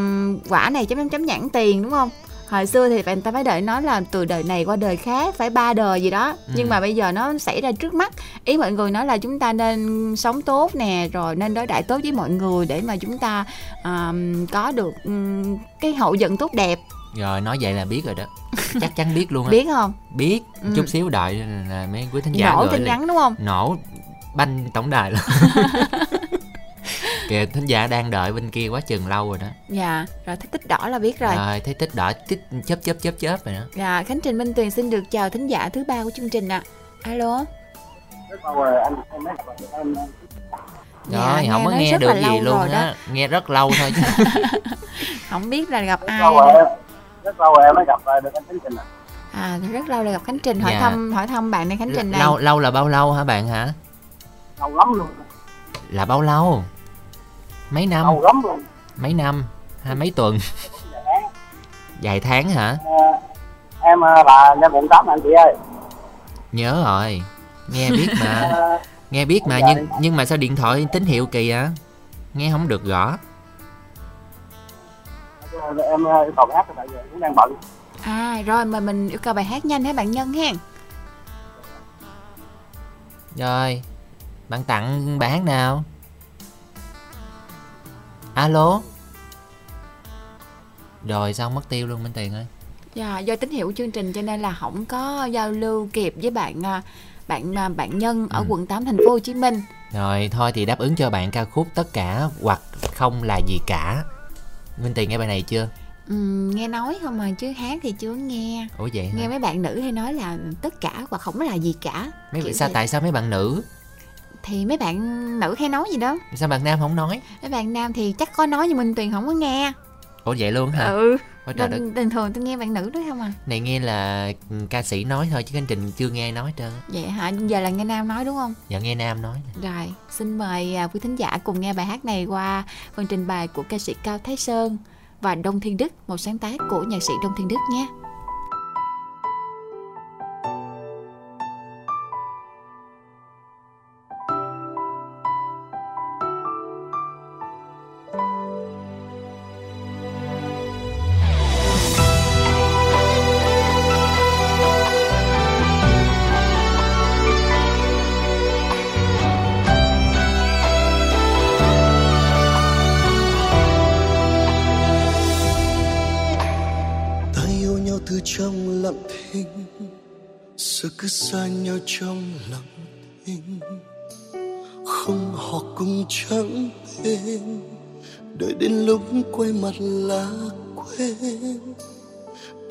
quả này chấm chấm chấm nhãn tiền đúng không hồi xưa thì người ta phải đợi nó là từ đời này qua đời khác phải ba đời gì đó Ừ. nhưng mà bây giờ nó xảy ra trước mắt ý mọi người nói là chúng ta nên sống tốt nè rồi nên đối đãi tốt với mọi người để mà chúng ta à, có được ừm, cái hậu vận tốt đẹp Rồi nói vậy là biết rồi đó. Chắc chắn biết luôn á. biết không Biết. Ừ. Chút xíu đợi là mấy quý thính giả nổ tin nhắn đúng không Nổ banh tổng đài luôn. [LAUGHS] Kìa thính giả đang đợi bên kia quá chừng lâu rồi đó. dạ rồi thích tích đỏ là biết rồi Rồi thấy tích đỏ tích chớp chớp chớp chớp rồi đó. Dạ, Khánh Trình Minh Tuyền xin được chào thính giả thứ ba của chương trình ạ. Alo. Rồi Dạ, không có nói nghe rất được là gì lâu luôn rồi á. Nghe rất lâu thôi chứ. [LAUGHS] Không biết là gặp ai. lâu rồi em rất lâu rồi em mới gặp lại được anh Khánh Trình à. À, rất lâu là gặp Khánh Trình hỏi Dạ. thăm hỏi thăm bạn này Khánh Trình này. lâu lâu là bao lâu hả bạn hả? lâu lắm luôn Là bao lâu? Mấy năm? lâu lắm luôn Mấy năm? Hay mấy tuần? [LAUGHS] Vài tháng hả? à, em là nhân quận 8 anh chị ơi. Nhớ rồi. Nghe biết mà. À, [LAUGHS] Nghe biết mà Dạ. nhưng nhưng mà sao điện thoại tín hiệu kỳ à Nghe không được rõ. Em à, yêu cầu hát tại vì cũng đang bận. À rồi mà mình yêu cầu bài hát nhanh hả bạn Nhân hen? Rồi. Bạn tặng bài hát nào Alo Rồi sao mất tiêu luôn Minh Tiền ơi Dạ, do tín hiệu chương trình cho nên là không có giao lưu kịp với bạn à, bạn à, bạn Nhân ở Ừ. quận 8 thành phố Hồ Chí Minh. Rồi thôi thì đáp ứng cho bạn ca khúc Tất cả hoặc không là gì cả Minh Tiền nghe bài này chưa Ừm, nghe nói không mà chứ hát thì chưa nghe. Ủa vậy hả Nghe mấy bạn nữ hay nói là tất cả hoặc không là gì cả. mấy kiểu sao vậy. tại sao mấy bạn nữ Thì mấy bạn nữ hay nói gì đó. sao bạn nam không nói Mấy bạn nam thì chắc có nói nhưng Minh Tuyền không có nghe. Ủa vậy luôn hả Ừ. Ôi trời Bình, bình thường tôi nghe bạn nữ nói không à. này nghe là ừ, ca sĩ nói thôi chứ chương trình chưa nghe nói trơn. Vậy hả? Giờ là nghe nam nói đúng không? giờ nghe nam nói Rồi, xin mời à, quý thính giả cùng nghe bài hát này qua phần trình bày của ca sĩ Cao Thái Sơn và Đông Thiên Đức, một sáng tác của nhạc sĩ Đông Thiên Đức nhé.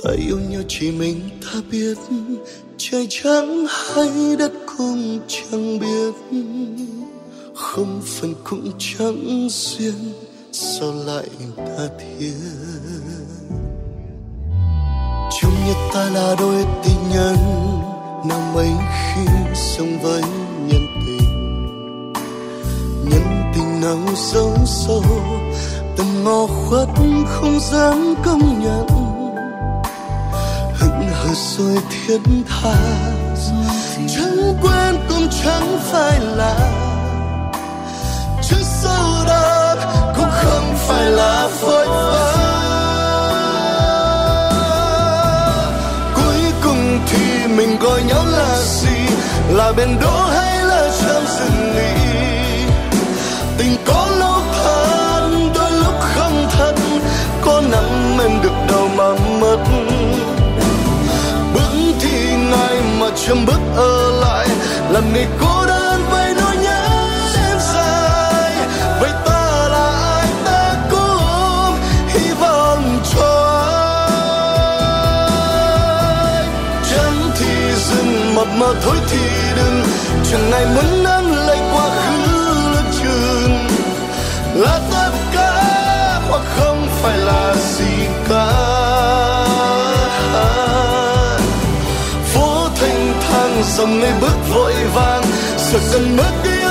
Ta yêu nhau chỉ mình ta biết, trời trắng hay đất cũng chẳng biết. Không phần cũng chẳng duyên, sao lại tha thiết? Chung như ta là đôi tình nhân nào mấy khi sống với nhân tình. Nhân tình nào sâu sâu tầm ngò khuất không dám công nhận rồi thiết tha. Chẳng quen cũng chẳng phải là chứ sâu đó cũng không phải là phôi pha cuối cùng thì mình gọi nhau là gì? Là bên đỗ hay là trong rừng nghỉ tình có chấm bước ở lại, làm người cô đơn với nỗi nhớ đêm dài. Vậy ta là ai ta cũng hy vọng cho ai. Chẳng thì dừng, mập mờ thôi thì đừng. Chẳng ai muốn nắng lấy quá khứ lưng chừng. Là tất cả hoặc không phải là gì dòng người bước vội vàng sợ cần mất đi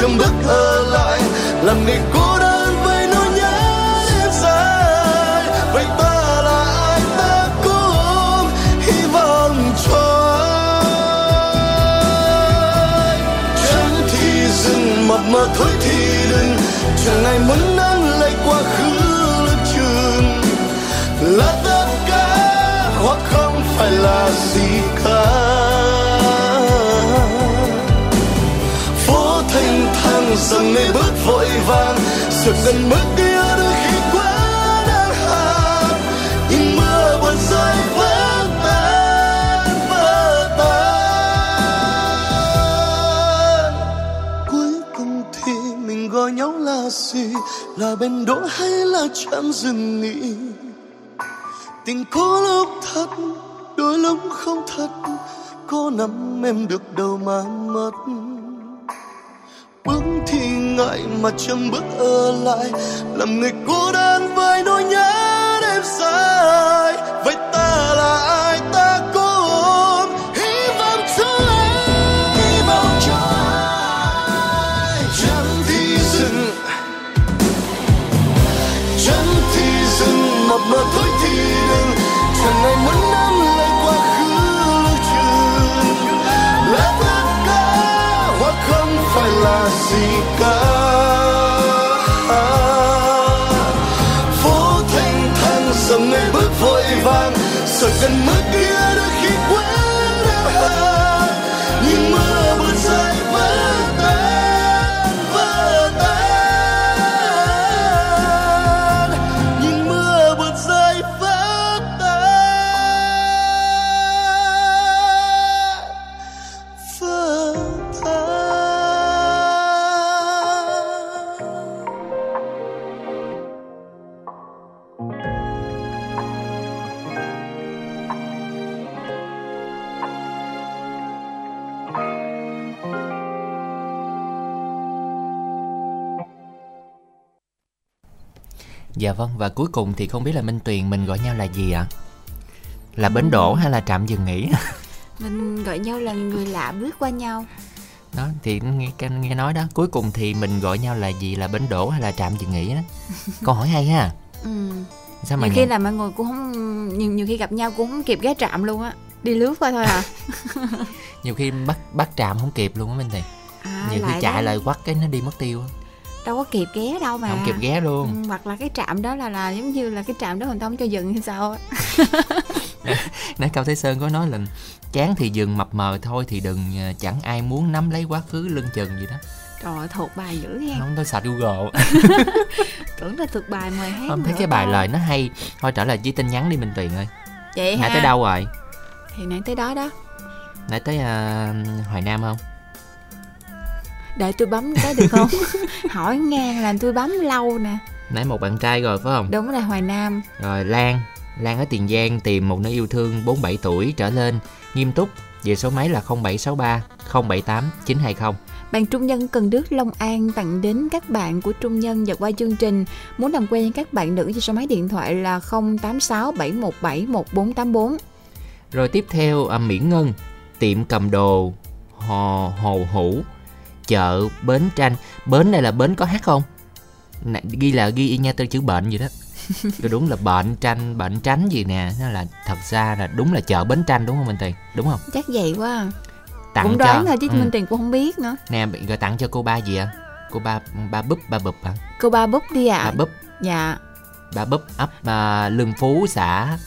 trong bước ở lại, làm người cô đơn với nỗi nhớ đêm dài. Vậy ta là ai ta cũng hy vọng cho ai. Chẳng thì dừng mập mà thôi thì đừng chẳng ai muốn nắng lại quá khứ lưng trường là tất cả hoặc không phải là gì cả. Thanh dần ngày bước vội vàng sự gần mức kia đôi khi quá đáng hạn in mưa buồn rơi vỡ tan vỡ tan. Cuối cùng thì mình gọi nhau là gì? Là bên đỗ hay là chẳng dừng nghỉ? Tình có lúc thật, đôi lúc không thật. Có nắm em được đâu mà mất bước thì ngại mà chẳng bước ở lại. Làm người cô đơn với nỗi nhớ đêm dài. Vậy ta là ai? Ta cũng hy vọng cho ai? Hy vọng cho ai? Chẳng thì dừng. Chẳng thì dừng. Một mà thôi thì đừng. Chẳng ai muốn là gì cả phố thanh thang dòng ngày bước vội vàng sợ gần mất kia Dạ vâng và cuối cùng thì không biết là Minh Tuyền mình gọi nhau là gì ạ? Là bến đỗ hay là trạm dừng nghỉ? [LAUGHS] mình gọi nhau là người lạ bước qua nhau đó thì nghe nghe nói đó cuối cùng thì mình gọi nhau là gì là bến đỗ hay là trạm dừng nghỉ đó [LAUGHS] câu hỏi hay ha ừ. sao mà nhiều khi là mọi người cũng không nhiều, nhiều khi gặp nhau cũng không kịp ghé trạm luôn á đi lướt qua thôi à, [LAUGHS] nhiều khi bắt bắt trạm không kịp luôn á Minh Tuyền à nhiều khi chạy đó. lại quắt cái nó đi mất tiêu á. Đâu có kịp ghé đâu mà. Không kịp ghé luôn. Ừ, hoặc là cái trạm đó là là giống như là cái trạm đó ta không cho dừng hay sao nãy cao thế sơn có nói là chán thì dừng mập mờ thôi thì đừng ờ, chẳng ai muốn nắm lấy quá khứ lưng chừng gì đó. Trời ơi, thuộc bài dữ nha không tôi sạch google. [LAUGHS] Tưởng là thuộc bài mời hát không thấy cái bài lời nó hay. Thôi trở lại với tin nhắn đi minh tuyền ơi. Vậy nãy ha tới đâu rồi? Thì nãy tới đó đó. Nãy tới ờ, hoài nam không để tôi bấm cái được không? [LAUGHS] Hỏi ngang làm tôi bấm lâu nè. Nãy một bạn trai rồi phải không? Đúng là hoài nam. Rồi Lan. Lan ở Tiền Giang tìm một nơi yêu thương 47 tuổi trở lên. Nghiêm túc. Về số máy là 0763 078 920 Bạn Trung Nhân Cần Đức Long An tặng đến các bạn của Trung Nhân và qua chương trình. Muốn làm quen với các bạn nữ thì số máy điện thoại là 086 717 1484. Rồi tiếp theo à, Miễn Ngân Tiệm cầm đồ Hồ, Hồ Hữu Chợ Bến Tranh Bến này là bến có hát không? Nè, ghi là ghi y nha từ chữ bệnh vậy đó Rồi đúng là bệnh tranh bệnh tránh gì nè nó là thật ra là đúng là chợ bến tranh đúng không Minh Tuyền đúng không Chắc vậy quá. à. tặng cũng cho đoán thôi chứ ừ. Minh Tiền cũng không biết nữa. nè rồi tặng cho cô ba gì ạ cô ba ba búp ba bụp à Cô ba búp đi ạ. ba búp Dạ. ba búp ấp à, lương phú xã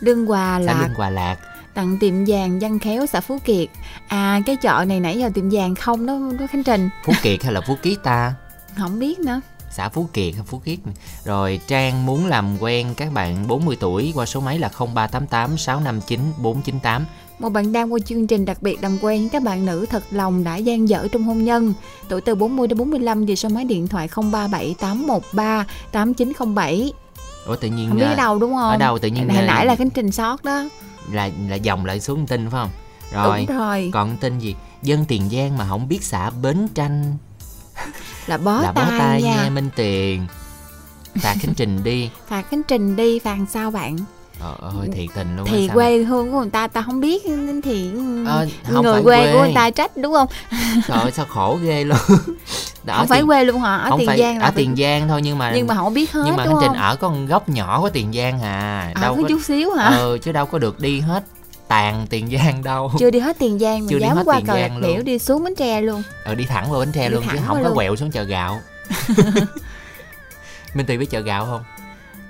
Lương Hòa xã là lương hòa lạc tặng tiệm vàng Văn Khéo xã Phú Kiệt. À cái chợ này nãy giờ tiệm vàng không đó, đó Khánh Trình. phú kiệt hay là phú kiết ta Không biết nữa. xã phú kiệt hay phú kiết rồi trang muốn làm quen các bạn 40 tuổi qua số máy là 0388 659 498 Một bạn đang qua chương trình đặc biệt làm quen các bạn nữ thật lòng đã gian dở trong hôn nhân. Tuổi từ 40 đến 45 về số máy điện thoại 037 813 8907. ủa tự nhiên Không biết à, ở đâu đúng không? ở đâu tự nhiên Hồi à, nãy là cái trình sót đó. Là là dòng lại xuống tin phải không rồi Đúng rồi. còn tin gì dân tiền giang mà không biết xã bến tranh [LAUGHS] Là bó là bó tay, tay nha. nha minh tiền phạt khánh trình đi [LAUGHS] Phạt Khánh Trình đi, phạt sao bạn? Trời ơi thiệt tình luôn thì quê hương của người ta ta không biết thì Ờ, không người quê, quê. của người ta trách đúng không? [LAUGHS] Trời ơi sao khổ ghê luôn. Đó, không phải Tiền- quê luôn hả? Ở tiền phải giang ở tiền giang thôi nhưng mà nhưng mà không biết hết nhưng mà Khánh Trình ở có một góc nhỏ của tiền giang à ở có chút xíu hả? Ừ chứ đâu có được đi hết tàn tiền giang đâu. Chưa đi hết tiền giang mà Chưa đi hết qua Tiền cầu Giang luôn. đi xuống bến tre luôn. Ừ đi thẳng vào bến tre Đi luôn chứ không qua có quẹo xuống chợ gạo. [LAUGHS] Minh Tuyền biết chợ gạo không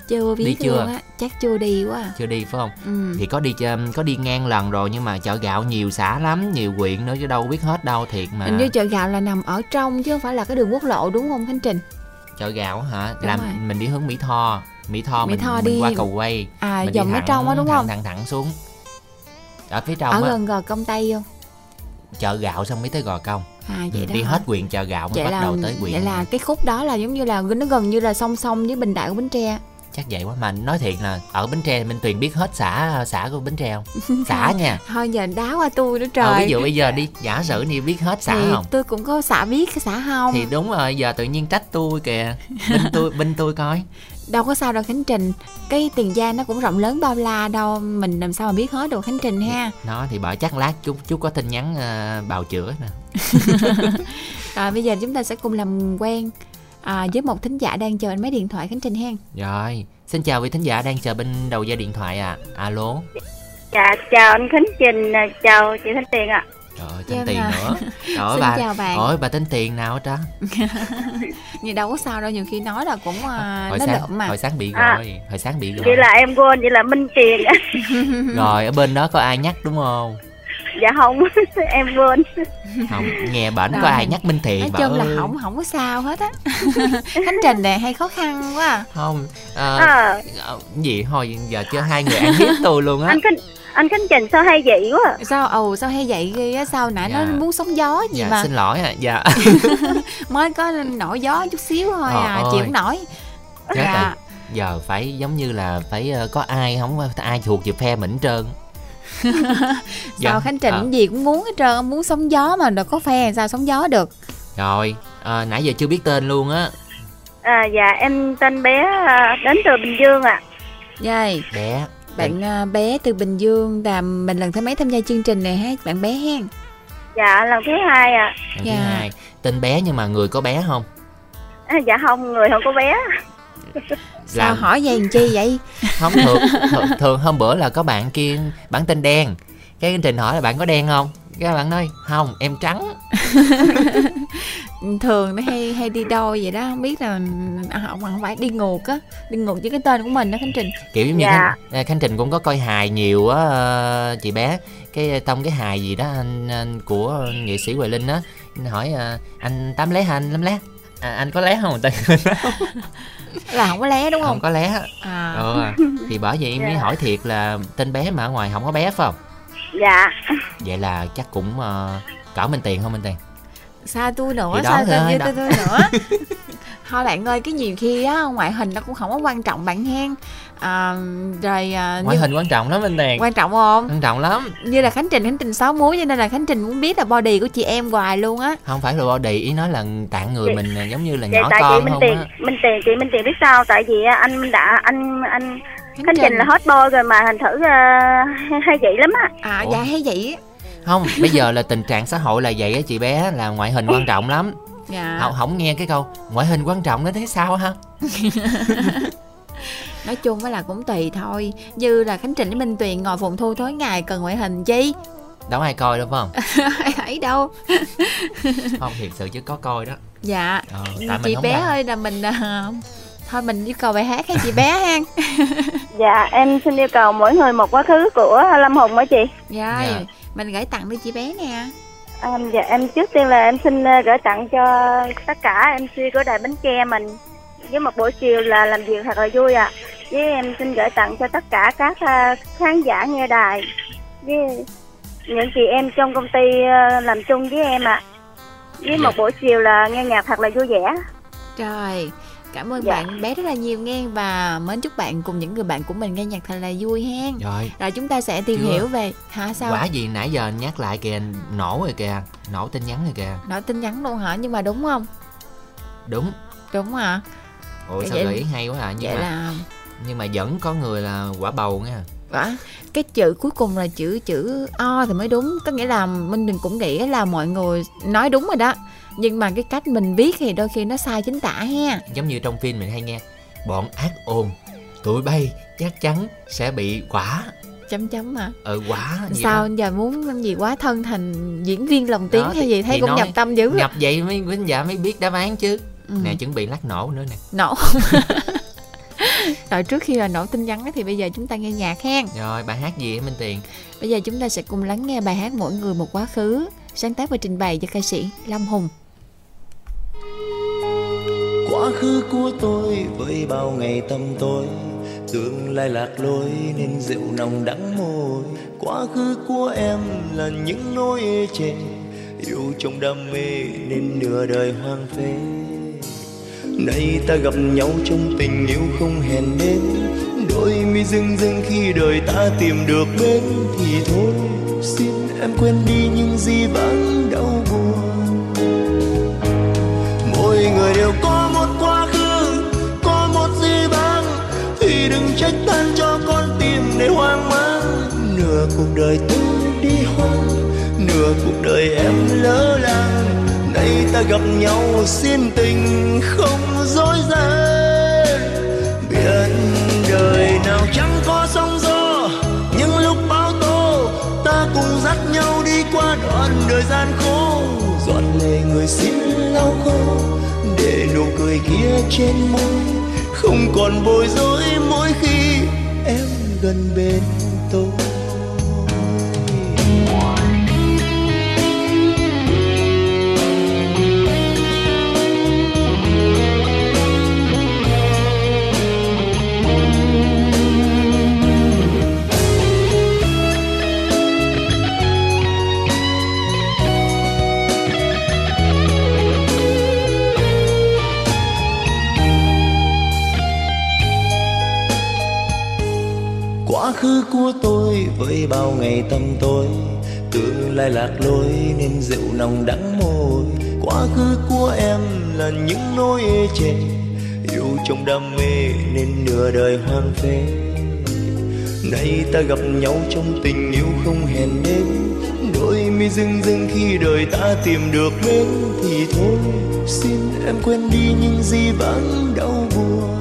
chưa biết Đi chưa? luôn á chắc chưa đi quá à. chưa đi phải không? Ừ. thì có đi có đi ngang lần rồi nhưng mà chợ gạo nhiều xã lắm nhiều huyện nữa chứ đâu biết hết đâu thiệt mà. Hình như chợ gạo là nằm ở trong chứ không phải là cái đường quốc lộ đúng không khánh trình? Chợ gạo hả? Đúng làm rồi. mình đi hướng mỹ tho. Mỹ tho Mỹ mình, Tho mình đi- qua cầu quay. À mình dòng ở thẳng- trong á đúng thẳng, không? thẳng thẳng xuống. Ở phía trong ở á. gần gò công tây không chợ gạo xong mới tới gò công. À Ừ, vậy đó đi hả? hết huyện chợ gạo mới vậy bắt là đầu tới huyện vậy là cái khúc đó là giống như là nó gần như là song song với bình đại của bến tre chắc vậy quá mà nói thiệt là ở bến tre minh tuyền biết hết xã xã của bến tre không? [LAUGHS] Xã nha. Thôi giờ đá qua tôi nữa Ờ, trời ví dụ bây giờ đi giả sử đi biết hết xã thì không? tôi cũng có xã biết cái xã không? Thì đúng rồi giờ tự nhiên trách tôi kìa. Bên tôi bên tôi coi. Đâu có sao đâu khánh trình. Cái tiền giang nó cũng rộng lớn bao la đâu. Mình làm sao mà biết hết được khánh trình ha? Nó thì bảo chắc lát chút chút có tin nhắn ờ, bào chữa nè. [LAUGHS] Rồi bây giờ chúng ta sẽ cùng làm quen à, với một thính giả đang chờ anh máy điện thoại khánh trình hen rồi xin chào vị thính giả đang chờ bên đầu dây điện thoại à alo Dạ, chào anh Khánh Trình, à, chào chị Thanh Tiền ạ. trời ơi tên Vâng tiền ạ. nữa [LAUGHS] trời Xin bà chào bạn. ôi bà tên tiền nào hết trơn nhưng đâu có sao đâu nhiều khi nói là cũng à, hồi nó sáng lượm mà hồi sáng bị À. gọi hồi sáng bị gọi Vậy là em quên, vậy là Minh Tiền. [LAUGHS] rồi ở bên đó có ai nhắc đúng không dạ không, [LAUGHS] em quên. không nghe bển có ai nhắc minh thiện nói chung là ơi. không không có sao hết á [LAUGHS] khánh trình này hay khó khăn quá à. không ờ, À, ờ, gì thôi giờ chưa hai người ăn hiếp tôi luôn á anh Khánh anh Khánh Trình sao hay vậy quá à? sao ồ sao hay vậy ghê á sao nãy Dạ. nó muốn sóng gió gì dạ mà xin lỗi à dạ [LAUGHS] mới có nổi gió chút xíu thôi Ờ, à ơi. chịu không nổi dạ giờ phải giống như là phải ờ, có ai không ai thuộc về phe mình trơn [LAUGHS] Dạ, sao khánh trình ờ. gì cũng muốn hết trơn ông muốn sóng gió mà đâu có phe sao sóng gió được rồi ờ, nãy giờ chưa biết tên luôn á À, dạ, em tên bé à, đến từ Bình Dương ạ. Vậy bé bạn à, bé từ Bình Dương là mình lần thứ mấy tham gia chương trình này ha bạn bé hen Dạ, lần thứ hai ạ. lần thứ Dạ. hai tên bé nhưng mà người có bé không À, dạ không, người không có bé. [LAUGHS] sao Làm- hỏi vậy làm chi vậy? [LAUGHS] Không thường, thường thường hôm bữa là có bạn kia bạn tên đen. Cái chương trình hỏi là bạn có đen không? Cái bạn nói không em trắng. [LAUGHS] Thường nó hay hay đi đôi vậy đó không biết là à, không không phải đi ngược á đi ngược với cái tên của mình đó khánh trình. Kiểu giống như Dạ. khánh, à, khánh trình cũng có coi hài nhiều á ờ, chị bé. Cái trong cái hài gì đó anh, anh của nghệ sĩ Hoài Linh á hỏi ờ, anh tám lé hả anh? Lắm lé? À, anh có lé không [LAUGHS] là không có lé đúng không không? có lé. À. Ừ, thì bởi vậy em mới Dạ. hỏi thiệt là tên bé mà ở ngoài không có bé phải không? Dạ, vậy là chắc cũng uh, cỡ minh tiền không minh tiền. Sao tôi nữa đó. tôi, tôi nữa. [LAUGHS] Thôi bạn ơi cái nhiều khi á ngoại hình nó cũng không có quan trọng bạn hen à, rồi à, ngoại như- hình quan trọng lắm minh tiền quan trọng không? Quan trọng lắm. Như là khánh trình khánh trình sáu múi cho nên là khánh trình muốn biết là body của chị em hoài luôn á. Không phải là body ý nói là tạng người mình là giống như là vậy nhỏ tại chị con Minh không Tiền, á Minh Tiền, chị Minh Tiền biết sao? Tại vì à, anh đã, anh, anh khánh, Khánh Trình là hot boy rồi mà thành thử à, hay, hay vậy lắm á. à Ủa? dạ hay vậy không bây giờ là tình trạng xã hội là vậy á chị bé là ngoại hình quan trọng lắm. Dạ. Không, không nghe cái câu ngoại hình quan trọng nó thế sao ha [LAUGHS] nói chung với là cũng tùy thôi. Như là khánh trình với minh tuyền ngồi phụng thu tối ngày cần ngoại hình chi? Đâu ai coi đâu phải không? [LAUGHS] Ai thấy đâu. [LAUGHS] Không thiệt sự chứ có coi đó. Dạ. Ờ, tại mình chị bé đăng. ơi là mình à, thôi mình yêu cầu bài hát hay chị bé ha [LAUGHS] Dạ, em xin yêu cầu mỗi người một quá khứ của Lâm Hùng á chị. dạ Dạ. mình gửi tặng đi chị bé nè. À, dạ, em trước tiên là em xin ờ, gửi tặng cho tất cả MC của đài Bến Tre mình với một buổi chiều là làm việc thật là vui ạ. Với em xin gửi tặng cho tất cả các ờ, khán giả nghe đài với những chị em trong công ty ờ, làm chung với em ạ. Với một buổi chiều là nghe nhạc thật là vui vẻ. trời cảm ơn Dạ. bạn bé rất là nhiều nghe và mến chúc bạn cùng những người bạn của mình nghe nhạc thật là vui hen rồi rồi chúng ta sẽ tìm Chưa. hiểu về hả sao quả gì nãy giờ nhắc lại kìa nổ rồi kìa nổ tin nhắn rồi kìa nói tin nhắn luôn hả nhưng mà đúng không đúng đúng hả Vậy sao vậy- gợi ý hay quá à? Nhưng vậy mà là nhưng mà vẫn có người là quả bầu nha. Quả? Cái chữ cuối cùng là chữ chữ o thì mới đúng. Có nghĩa là minh đừng cũng nghĩ là mọi người nói đúng rồi đó. Nhưng mà cái cách mình viết thì đôi khi nó sai chính tả ha. Giống như trong phim mình hay nghe bọn ác ôn tụi bay chắc chắn sẽ bị quả. Chấm chấm mà ờ quả gì sao đó. giờ muốn gì? Quá thân thành diễn viên lồng tiếng hay gì? thấy cũng nhập tâm dữ nhập vậy mấy quý giả mới biết đáp án chứ Ừ. nè chuẩn bị lắc nổ nữa nè. Nổ. [LAUGHS] Rồi trước khi là nổ tin nhắn á, thì bây giờ chúng ta nghe nhạc hen. Rồi bài hát gì hả minh tiền? Bây giờ chúng ta sẽ cùng lắng nghe bài hát mỗi người một quá khứ sáng tác và trình bày do ca sĩ Lâm Hùng. Quá khứ của tôi với bao ngày tâm tối tương lai lạc lối nên rượu nồng đắng môi. Quá khứ của em là những nỗi ê chề yêu trong đam mê nên nửa đời hoang phế nay ta gặp nhau trong tình yêu không hèn đến đôi mi rưng rưng khi đời ta tìm được bên. Thì thôi, xin em quên đi những gì vẫn đau buồn. Mỗi người đều có một quá khứ, có một gì vắng thì đừng trách than cho con tim để hoang mang. Nửa cuộc đời tôi đi hoang, nửa cuộc đời em lỡ làng nay ta gặp nhau xin tình không dối gian biển đời nào chẳng có sóng gió nhưng lúc bão tố, ta cùng dắt nhau đi qua đoạn đời gian khổ. Giọt lệ người xin lau khô, để nụ cười kia trên môi. Không còn bối rối mỗi khi em gần bên tôi. Khứ của tôi với bao ngày tâm tối. Tương lai lạc lối nên rượu nồng đắng môi. Quá khứ của em là những nỗi ê chề. Yêu trong đam mê nên nửa đời hoang phế. Nay ta gặp nhau trong tình yêu không hèn đến đôi mi rưng rưng khi đời ta tìm được bên thì thôi, xin em quên đi những gì vẫn đau buồn.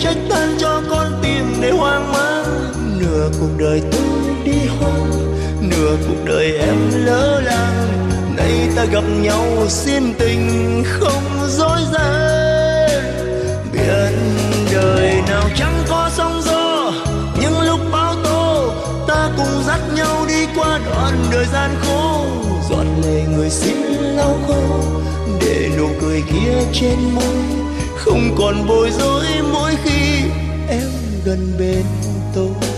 Trách than cho con tim để hoang mang. Nửa cuộc đời tôi đi hoang, nửa cuộc đời em lỡ làng. Nay ta gặp nhau xin tình không dối gian. Biển đời nào chẳng có sóng gió nhưng lúc bão tố, ta cùng dắt nhau đi qua đoạn đời gian khổ. Giọt lệ người xin lau khô, để nụ cười kia trên môi. Không còn bối rối mỗi khi gần bên tôi.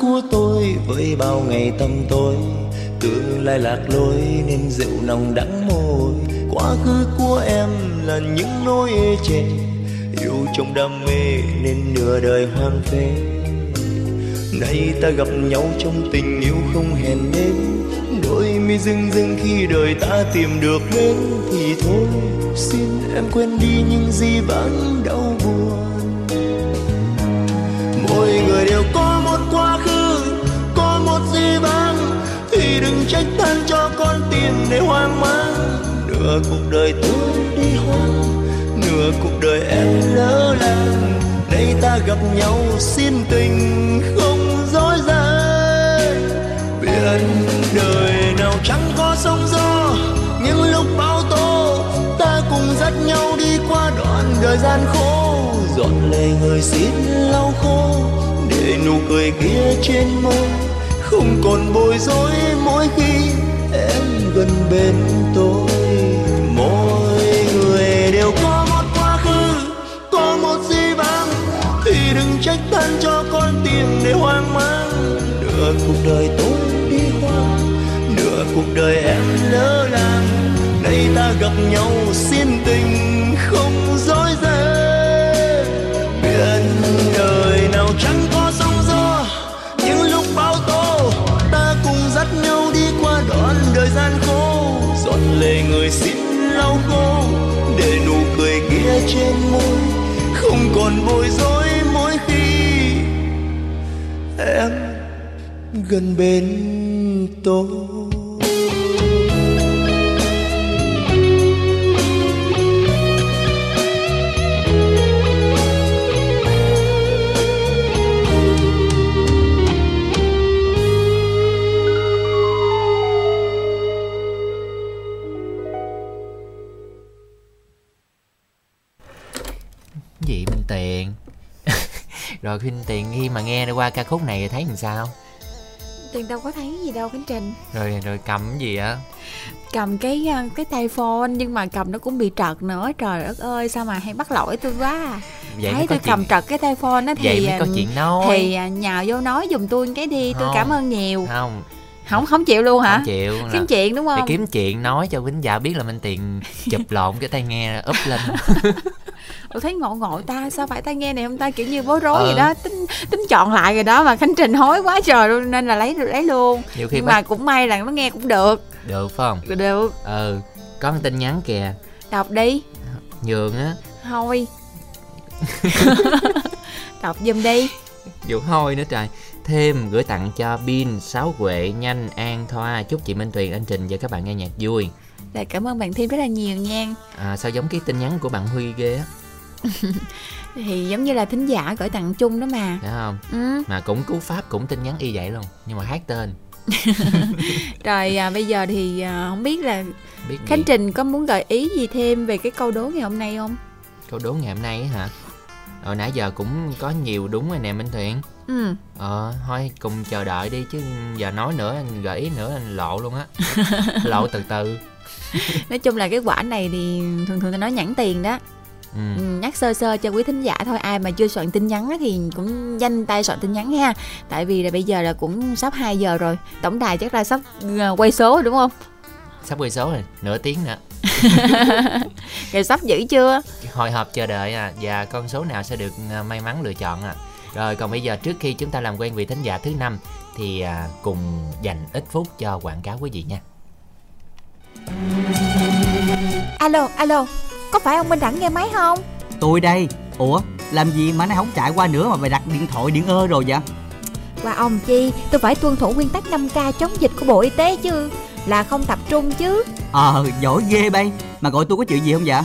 Của tôi với bao ngày tâm tôi tương lai lạc lối nên rượu nồng đắng môi. Quá khứ của em là những nỗi ê chề. Yêu trong đam mê nên nửa đời hoang phế. Nay ta gặp nhau trong tình yêu không hẹn nên đôi mi rưng rưng khi đời ta tìm được bên thì thôi. Xin em quên đi những gì vẫn đau buồn. Thì đừng trách than cho con tim để hoang mang. Nửa cuộc đời tôi đi hoang, nửa cuộc đời em lỡ làng. Nay ta gặp nhau xin tình không dối gian. Biển đời nào chẳng có sóng gió nhưng lúc bão tố, ta cùng dắt nhau đi qua đoạn đời gian khổ. Dọn lệ người xin lau khô, để nụ cười kia trên môi không còn bối rối mỗi khi em gần bên tôi. Mỗi người đều có một quá khứ, có một di vãng thì đừng trách than cho con tim để hoang mang. Nửa cuộc đời tôi đi hoang nửa cuộc đời em lỡ làng. Nay ta gặp nhau xin tình không dối dây biển đời nào chẳng trên môi không còn bối rối mỗi khi em gần bên tôi. Rồi Minh Tiền khi mà nghe qua ca khúc này thấy làm sao? Tiền đâu có thấy gì đâu khánh trình. Rồi rồi cầm cái gì á cầm cái ờ, cái tay phone nhưng mà cầm nó cũng bị trật nữa. Trời đất ơi sao mà hay bắt lỗi tôi quá à. vậy thấy có tôi chuyện cầm trật cái tay phone á thì vậy mới có ờ, chuyện nói. thì ờ, nhào vô nói giùm tôi cái đi tôi Không. cảm ơn nhiều. Không. Không không chịu luôn hả? Không chịu. Kiếm chuyện đúng không? kiếm chuyện nói cho khán giả biết là Minh Tiền [LAUGHS] chụp lộn cái tai nghe úp lên [LAUGHS] Ủa thấy ngộ ngộ ta sao phải tai nghe này không ta? Kiểu như bối rối Ờ. vậy đó tính tính chọn lại rồi đó mà khánh trình hối quá trời luôn nên là lấy lấy luôn. Nhiều khi nhưng bắt mà cũng may là nó nghe cũng được. Được phải không? Được. Ừ có một tin nhắn kìa. Đọc đi. Nhường á. Thôi [LAUGHS] đọc giùm đi. Vụ hôi nữa trời. Thêm gửi tặng cho pin sáu huệ nhanh an thoa. Chúc chị minh tuyền anh trình và các bạn nghe nhạc vui. Dạ cảm ơn bạn thêm rất là nhiều nha. À, sao giống cái tin nhắn của bạn huy ghê á Thì giống như là thính giả gửi tặng chung đó mà phải không ừ. mà cũng cú pháp cũng tin nhắn y vậy luôn nhưng mà hát tên [LAUGHS] Rồi à, bây giờ thì à, không biết là biết gì? Khánh Trình có muốn gợi ý gì thêm về cái câu đố ngày hôm nay không? câu đố ngày hôm nay á hả rồi nãy giờ cũng có nhiều đúng rồi nè minh tuyền Ừ. ờ thôi cùng chờ đợi đi chứ giờ nói nữa anh gợi ý nữa anh lộ luôn á [LAUGHS] lộ từ từ Nói chung là cái quả này thì thường thường ta nói nhẵn tiền đó ừ. ừ, Nhắc sơ sơ cho quý thính giả thôi Ai mà chưa soạn tin nhắn á thì cũng nhanh tay soạn tin nhắn ha Tại vì là bây giờ là cũng sắp 2 giờ rồi Tổng đài chắc là sắp ờ, quay số rồi đúng không? sắp quay số rồi nửa tiếng nữa [LAUGHS] Rồi sắp dữ chưa? hồi hộp chờ đợi à và con số nào sẽ được à, may mắn lựa chọn à rồi còn bây giờ trước khi chúng ta làm quen vị thính giả thứ năm thì à, cùng dành ít phút cho quảng cáo quý vị nha Alo, alo Có phải ông Minh Đẳng nghe máy không? Tôi đây. Ủa làm gì mà nó không chạy qua nữa mà mày đặt điện thoại điện ơ rồi vậy? Qua ông chi Tôi phải tuân thủ nguyên tắc 5K chống dịch của Bộ Y tế chứ. Là không tập trung chứ. Ờ giỏi ghê bay. Mà gọi tôi có chuyện gì không vậy?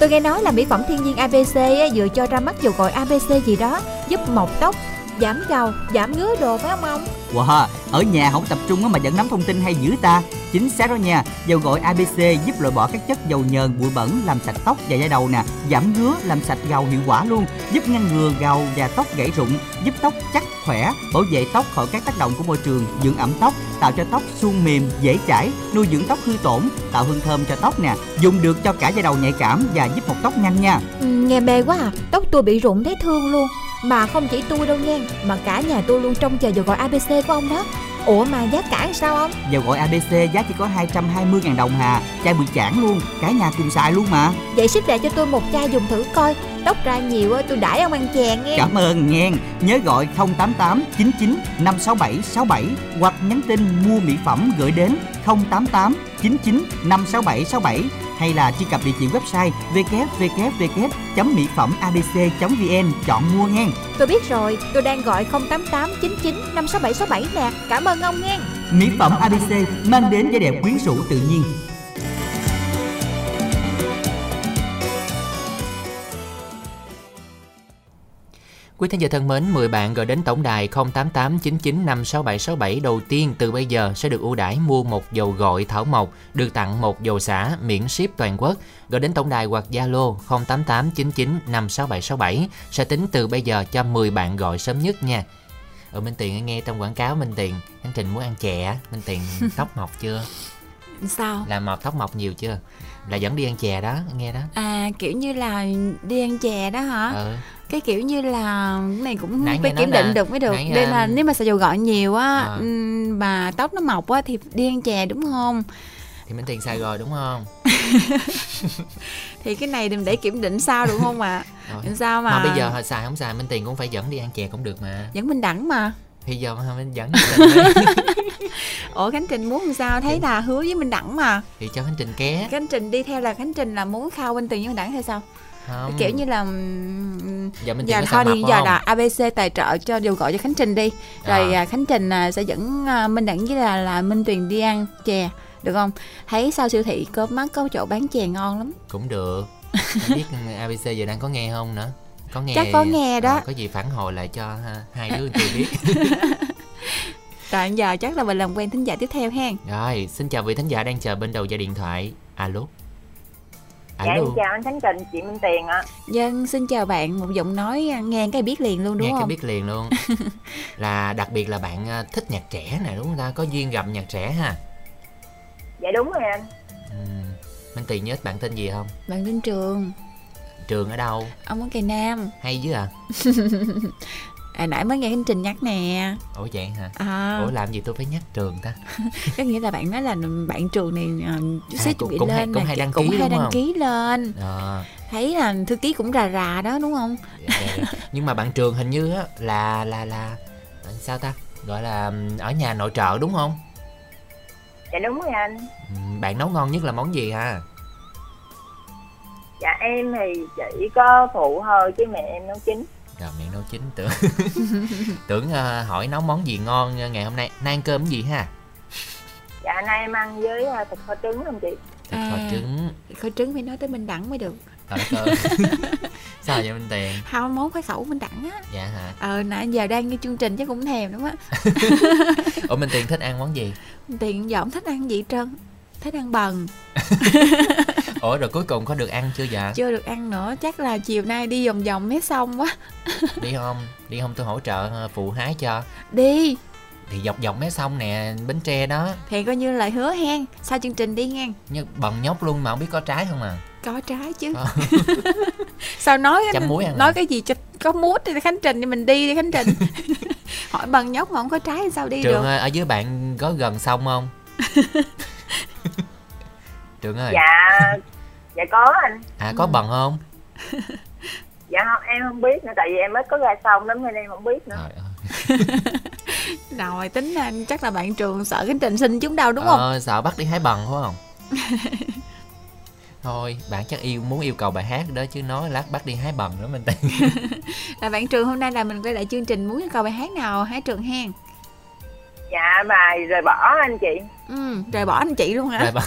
Tôi nghe nói là mỹ phẩm thiên nhiên ABC vừa cho ra mắt dầu gội ABC gì đó Giúp mọc tóc, giảm gầu, giảm ngứa đồ phải không ông? Wow, ở nhà không tập trung mà vẫn nắm thông tin hay dữ ta. Chính xác đó nha Dầu gội ABC giúp loại bỏ các chất dầu nhờn, bụi bẩn Làm sạch tóc và da đầu nè. Giảm ngứa, làm sạch gầu hiệu quả luôn Giúp ngăn ngừa gầu và tóc gãy rụng Giúp tóc chắc, khỏe Bảo vệ tóc khỏi các tác động của môi trường Dưỡng ẩm tóc, tạo cho tóc suôn mềm, dễ chảy Nuôi dưỡng tóc hư tổn, tạo hương thơm cho tóc nè. Dùng được cho cả da đầu nhạy cảm và giúp mọc tóc nhanh nha. Ừ, nghe mê quá à, tóc tôi bị rụng thấy thương luôn. Mà không chỉ tôi đâu nha, mà cả nhà tôi luôn trông chờ dầu gội ABC của ông đó? Ủa mà giá cả sao ông? Dầu gội ABC giá chỉ có 220.000 đồng hà. Chai bự chản luôn, cả nhà cùng xài luôn mà. Vậy ship lại cho tôi một chai dùng thử coi. Tóc ra nhiều tôi đãi ông ăn chè nghe. Cảm ơn nghe. Nhớ gọi 088 99 567 67 Hoặc nhắn tin mua mỹ phẩm gửi đến 088 99 567 67 Hay là truy cập địa chỉ website www.mỹ phẩm abc.vn Chọn mua nghe. Tôi biết rồi, tôi đang gọi 088 99 56767 nè. Cảm ơn ông nghe. Mỹ phẩm ABC mang đến vẻ đẹp quyến rũ tự nhiên Quý thính giả thân mến, 10 bạn gọi đến tổng đài 0889956767 đầu tiên từ bây giờ sẽ được ưu đãi mua một dầu gội thảo mộc, được tặng một dầu xả miễn ship toàn quốc. Gọi đến tổng đài hoặc Zalo 0889956767 sẽ tính từ bây giờ cho 10 bạn gọi sớm nhất nha. Ở Minh Tiền nghe trong quảng cáo Minh Tiền, anh Trình muốn ăn chè. Minh Tiền [LAUGHS] tóc mọc chưa? Sao? Làm mọc tóc mọc nhiều chưa? Là vẫn đi ăn chè đó, nghe đó. À kiểu như là đi ăn chè đó hả? Ừ. cái kiểu như là cái này cũng Nãy phải kiểm định là- được mới được đây à, là nếu mà xài dầu gội nhiều á À. ừm, mà tóc nó mọc á thì đi ăn chè đúng không thì Minh Tiền xài rồi đúng không [LAUGHS] thì cái này mình để kiểm định sau được không ạ làm sao mà, mà bây giờ xài không xài Minh Tiền cũng phải dẫn đi ăn chè cũng được mà vẫn bình đẳng mà thì giờ mà mình dẫn [LAUGHS] ủa khánh trình muốn làm sao? Thấy là hứa với minh đẳng mà. Thì cho Khánh Trình ké. Khánh trình đi theo là khánh trình là muốn khao bên tiền với minh đẳng hay sao? Không. Kiểu như là giờ giờ có thôi đi giờ là abc tài trợ cho dầu gọi cho khánh trình đi. Rồi À. à, khánh trình à, sẽ dẫn à, minh đẳng với là là minh tuyền đi ăn chè được không? Thấy sau siêu thị có mắt có chỗ bán chè ngon lắm. Cũng được. Không biết [LAUGHS] ABC giờ đang có nghe không nữa có nghe Chắc có nghe đó. Ờ, có gì phản hồi lại cho ha, hai đứa tôi biết. [LAUGHS] Rồi giờ chắc là mình làm quen thính giả tiếp theo hen rồi xin chào vị thính giả đang chờ bên đầu dây điện thoại. Alo. Dạ alo. em chào anh Khánh Trình, chị Minh Tiền ạ. dân xin chào bạn. Một giọng nói à, nghe cái biết liền luôn đúng nghe cái không? biết liền luôn. [LAUGHS] Là đặc biệt là bạn à, thích nhạc trẻ nè đúng không ta? Có duyên gặp nhạc trẻ ha? Dạ đúng rồi anh. Ừm, Minh Tiền nhớ bạn tên gì không? Bạn lên trường trường ở đâu? Ông ở cây nam. Hay chứ à? [LAUGHS] À, nãy mới nghe khánh trình nhắc nè. Ủa vậy hả? À, ủa làm gì tôi phải nhắc trường ta? [LAUGHS] Có nghĩa là bạn nói là bạn trường này à, chút xíu À, chuẩn bị cũng hay- lên cũng nè, hay đăng cũng ký hay đăng không? ký lên. Ờ, thấy là thư ký cũng rà rà đó đúng không? Dạ, dạ, dạ. nhưng mà bạn trường hình như á là là là sao ta? Gọi là ở nhà nội trợ đúng không? Dạ đúng rồi anh. Bạn nấu ngon nhất là món gì ha Dạ em thì chỉ có phụ thôi chứ mẹ em nấu chính. rồi mẹ nấu chín tưởng [LAUGHS] tưởng ờ, hỏi nấu món gì ngon ngày hôm nay. Nay ăn cơm cái gì ha? Dạ nay em ăn với à, thịt kho trứng không chị? thịt kho À. trứng. khối trứng phải nói tới minh đẳng mới được. Ơi. [LAUGHS] Sao vậy minh tiền? Không món khoái khẩu minh đẳng á. Dạ hả? Ờ nãy giờ đang nghe chương trình chắc cũng thèm lắm á. [LAUGHS] Ủa minh tiền thích ăn món gì? Tiền giờ không thích ăn gì trơn thích ăn bần. [LAUGHS] Ủa rồi cuối cùng có được ăn chưa dạ? Chưa được ăn nữa chắc là chiều nay đi vòng vòng mé xong quá. [LAUGHS] Đi không? Đi không tôi hỗ trợ ờ, phụ hái cho. Đi. Thì dọc dọc mé sông nè bến tre đó. Thì coi như lời hứa hen sau chương trình đi ngang. Như bần nhóc luôn mà không biết có trái không à? Có trái chứ. Ờ. [LAUGHS] sao nói Chấm muối ăn nói à? cái gì cho có mút thì khánh trình thì mình đi đi khánh trình. Hỏi bằng nhóc mà không có trái thì sao đi trường được? ơi ở dưới bạn có gần sông không [LAUGHS] trường ơi Dạ dạ có anh. à có bần không? [LAUGHS] Dạ không em không biết nữa tại vì em mới có ra xong lắm nên em không biết nữa. Trời ơi. [LAUGHS] rồi tính là chắc là bạn trường sợ khánh trình xin chúng đâu đúng không? Ờ, sợ bắt đi hái bần phải không? Thôi bạn chắc yêu muốn yêu cầu bài hát đó chứ nói lát bắt đi hái bần nữa mình là bạn trường hôm nay là mình quay lại chương trình muốn câu bài hát nào? Hái trường hen Dạ bài rời bỏ anh chị. ừ rời bỏ anh chị luôn hả rồi bỏ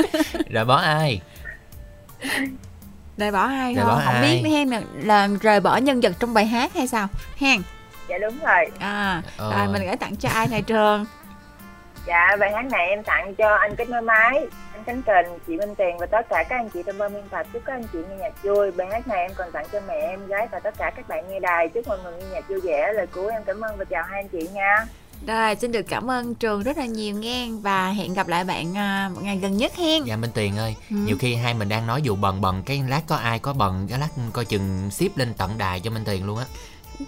[LAUGHS] rồi bỏ ai rời bỏ ai Rời không bỏ không ai? biết hen là, là rời bỏ nhân vật trong bài hát hay sao hen Dạ đúng rồi. à Ờ. rồi mình gửi tặng cho ai này trường Dạ bài hát này em tặng cho anh kết nối máy, anh Khánh Trình, chị Minh Tiền và tất cả các anh chị trong ban biên tập chúc các anh chị nghe nhạc vui. Bài hát này em còn tặng cho mẹ em gái và tất cả các bạn nghe đài. Chúc mọi người nghe nhạc vui vẻ. Lời cuối em cảm ơn và chào hai anh chị nha. Rồi xin được cảm ơn trường rất là nhiều nghe. Và hẹn gặp lại bạn à, một ngày gần nhất hen. Dạ minh tiền ơi Ừ. nhiều khi hai mình đang nói dù bần bần cái lát có ai có bần cái lát coi chừng ship lên tận đài cho minh tiền luôn á.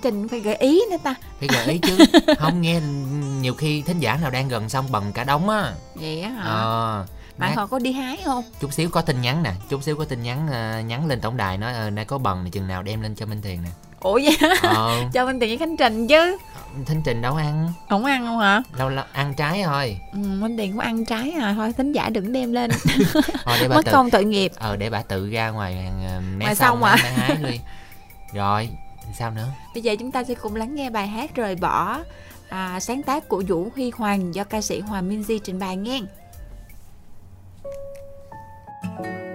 Trình phải gợi ý nữa ta. Phải gợi ý chứ. [LAUGHS] Không nghe nhiều khi thính giả nào đang gần xong bần cả đống á. Vậy á hả? Ờ bạn họ có đi hái không? chút xíu có tin nhắn nè chút xíu có tin nhắn ờ, nhắn lên tổng đài nói ờ, nay có bần thì chừng nào đem lên cho minh tiền nè ủa vậy hả? Ờ. [LAUGHS] Cho minh tiền với khánh trình chứ. Thính trình đâu ăn? Không ăn không hả? Lâu lâu ăn trái thôi. Ừ, minh tiền cũng ăn trái à. Thôi thính giả đừng đem lên. [LAUGHS] Thôi để bà mất tự công tội nghiệp. Ờ để bà tự ra ngoài ờ, Ngoài sông sông à? hái đi. Rồi sao nữa? Bây giờ chúng ta sẽ cùng lắng nghe bài hát rời bỏ à, sáng tác của vũ huy hoàng do ca sĩ hoàng minh di trình bày nghe. Hãy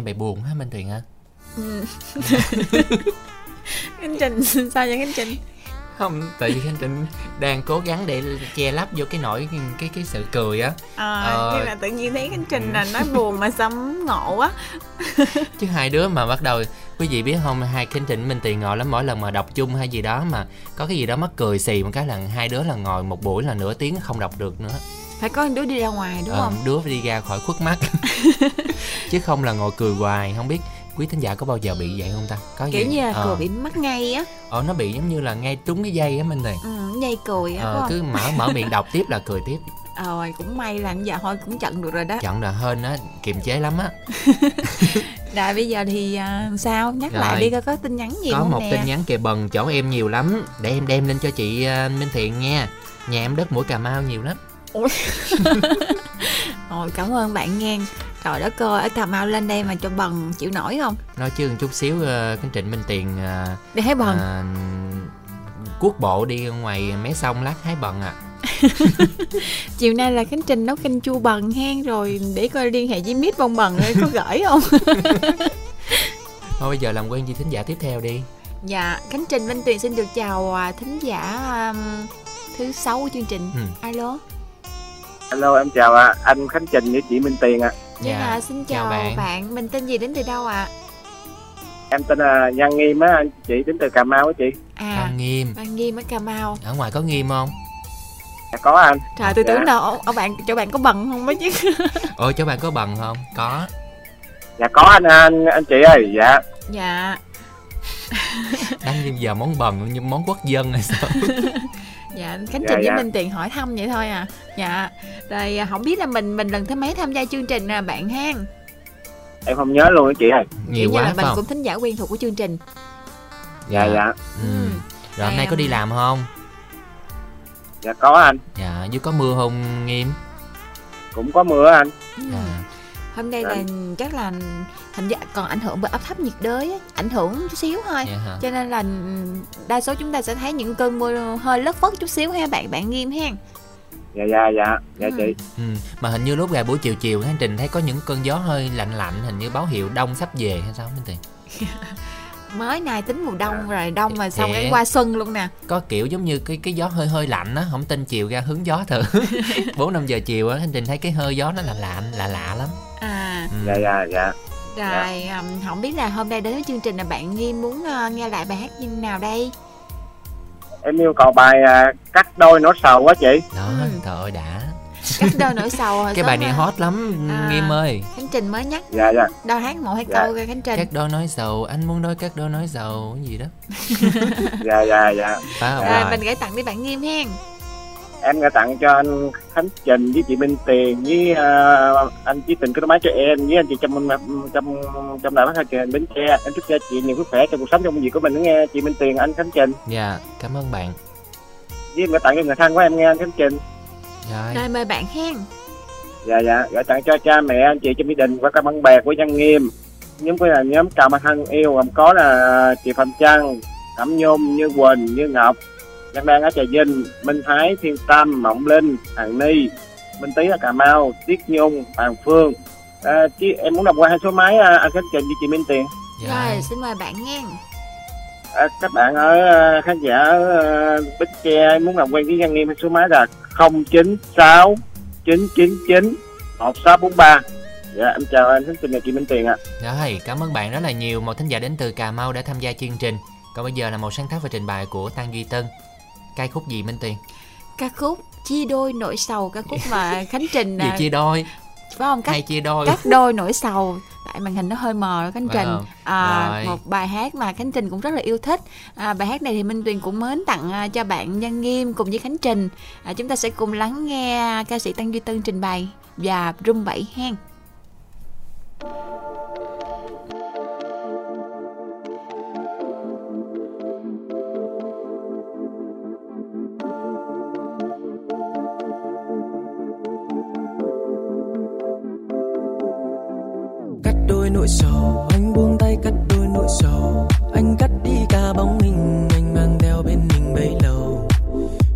nghe bài buồn ha minh tuyền Ừ. [LAUGHS] Khánh Trình sao vậy Khánh Trình? Không tại vì khánh trình đang cố gắng để che lấp vô cái nỗi cái cái sự cười á. À, Ờ. nhưng là tự nhiên thấy Khánh Trình là nói buồn mà sắm ngộ á [LAUGHS] chứ hai đứa mà bắt đầu quý vị biết không hai khánh trình minh tiền ngồi lắm mỗi lần mà đọc chung hay gì đó mà có cái gì đó mắc cười xì một cái là hai đứa là ngồi một buổi là nửa tiếng không đọc được nữa phải có đứa đi ra ngoài đúng Ờ, không? đứa phải đi ra khỏi khuất mắt. [LAUGHS] Chứ không là ngồi cười hoài không biết quý thính giả có bao giờ bị vậy không ta? Có kiểu gì như là Ờ. cười bị mắc ngay á. Ờ nó bị giống như là ngay trúng cái dây á minh tiền ừ, dây cười á ờ, cứ mở mở miệng đọc tiếp là cười tiếp. [LAUGHS] Ờ cũng may là giờ thôi cũng chặn được rồi đó. Chọn là hên á kiềm chế lắm á. [LAUGHS] Rồi bây giờ thì à, sao? Nhắc lại Rồi. đi coi có tin nhắn gì có không một nè. tin nhắn kề bần chỗ em nhiều lắm. Để em đem lên cho chị ờ, minh thiện nha. Nhà em đất mũi cà mau nhiều lắm Ôi. [LAUGHS] Cảm ơn bạn nghe. Trời đất ơi, ở Cà Mau lên đây mà cho bần chịu nổi không? nói chứ một chút xíu uh, cái trịnh minh tiền ờ, Đi hái bần. ờ, cuốc bộ đi ngoài mé sông lát hái bần à [LAUGHS] Chiều nay là Khánh Trình nấu canh chua bần hen Rồi để coi liên hệ với Mít bông bần có gửi không? [LAUGHS] thôi bây giờ làm quen với thính giả tiếp theo đi. Dạ, Khánh Trình Minh Tuyền xin được chào à, thính giả um, thứ sáu của chương trình. Ừ. Alo Hello em chào ạ, anh Khánh Trình với chị Minh Tiền ạ. Dạ, Dạ, xin chào chào, bạn. bạn. Mình tên gì đến từ đâu ạ? Em tên là Nhan Nghiêm á, anh chị đến từ Cà Mau á chị. À, Phan nghiêm Ban Nghiêm ở Cà Mau ở ngoài có nghiêm không dạ có anh trời tôi Dạ. tưởng đâu ở bạn chỗ bạn có bằng không mới chứ [LAUGHS] ôi chỗ bạn có bằng không có dạ có anh anh anh chị ơi dạ dạ đang giờ món bần như món quốc dân hay sao [LAUGHS] dạ khánh Dạ, trình với dạ. minh tiền hỏi thăm vậy thôi à. Dạ rồi à, không biết là mình mình lần thứ mấy tham gia chương trình à bạn ha em không nhớ luôn anh chị ơi nhiều quá là mình không? cũng thính giả quen thuộc của chương trình. Dạ. Dạ ừ. rồi hôm nay có đi làm không? Dạ có anh. Dạ dưới có mưa không nghiêm? Cũng có mưa anh. Dạ hôm nay Dạ. là chắc là thành ra còn ảnh hưởng bởi áp thấp nhiệt đới á, ảnh hưởng chút xíu thôi Dạ hả? cho nên là đa số chúng ta sẽ thấy những cơn mưa hơi lất phất chút xíu ha bạn bạn nghiêm ha dạ dạ dạ dạ Ừ. chị Ừ, mà hình như lúc gà buổi chiều chiều hành trình thấy có những cơn gió hơi lạnh lạnh hình như báo hiệu đông sắp về hay sao Minh Tiền [LAUGHS] mới này tính mùa đông rồi đông mà xong cái Thiệt. qua xuân luôn nè có kiểu giống như cái cái gió hơi hơi lạnh á không tin chiều ra hướng gió thử [LAUGHS] [LAUGHS] bốn năm giờ chiều á hành trình thấy cái hơi gió nó là lạ lạ lạ lắm à. Ừ. dạ dạ. Dạ. Rồi um, không biết là hôm nay đến với chương trình là bạn nghiêm muốn uh, nghe lại bài hát như nào đây? Em yêu cầu bài à, cắt đôi nốt sầu quá chị. Đó Ừ. trời ơi đã. Cắt đôi nỗi sầu hồi [LAUGHS] cái bài này mà. hot lắm À. nghiêm ơi. Khánh trình mới nhắc. Dạ dạ. Đâu hát một hai Dạ. câu coi khánh trình. Các đôi nói sầu anh muốn đôi các đôi nói sầu cái gì đó. Dạ dạ dạ. Phải không? Rồi rồi. mình gửi tặng đi bạn nghiêm hen em gửi tặng cho anh Khánh Trình với chị Minh Tiền với à, anh Chí Tình cái máy cho em với anh chị trong trong trong đài phát thanh truyền Bến Tre. Em chúc cho chị nhiều sức khỏe trong cuộc sống trong công việc của mình nghe chị Minh Tiền anh Khánh Trình? Dạ cảm ơn bạn. Với em gửi tặng cho người thân của em nghe anh Khánh Trình. Rồi. Rồi mời bạn hen dạ dạ. Gửi tặng cho cha mẹ anh chị trong gia đình và các bạn bè của Văn Nghiêm. Nhóm của là nhóm cào mà thân yêu gồm có là chị Phạm Trăng Cẩm Nhung Như Quỳnh Như Ngọc Văn Đan ở Trà Vinh Minh Thái Thiên Tâm Mộng Linh Hằng Ni Minh Tý ở Cà Mau Tiết Nhung Hoàng Phương. À, chứ em muốn đọc qua hai số máy à, anh Khánh Trình với chị Minh Tiền. Dạ. rồi xin mời bạn nghe à, các bạn ở à, khán giả ở à, Bến Tre muốn làm quen với Văn Nghiêm số máy là 096 999 1643 dạ em chào anh Khánh Trình và chị Minh Tiền ạ. Rồi, cảm ơn bạn rất là nhiều. Một thính giả đến từ Cà Mau đã tham gia chương trình. Còn bây giờ là một sáng tác và trình bày của Tăng Duy Tân Ca khúc gì Minh Tiền? ca khúc chia đôi nỗi sầu ca khúc mà [LAUGHS] khánh trình Gì à, chia đôi? phải không cắt Hay chia đôi? cắt đôi nỗi sầu tại màn hình nó hơi mờ khánh trình không? à, Rồi. một bài hát mà khánh trình cũng rất là yêu thích à, bài hát này thì minh tuyền cũng mến tặng à, cho bạn nhân nghiêm cùng với khánh trình à, chúng ta sẽ cùng lắng nghe ca sĩ tăng duy tân trình bày và rung bảy hen đôi nỗi sầu. Anh buông tay cắt đôi nỗi sầu. Anh cắt đi cả bóng hình anh mang theo bên mình bấy lâu.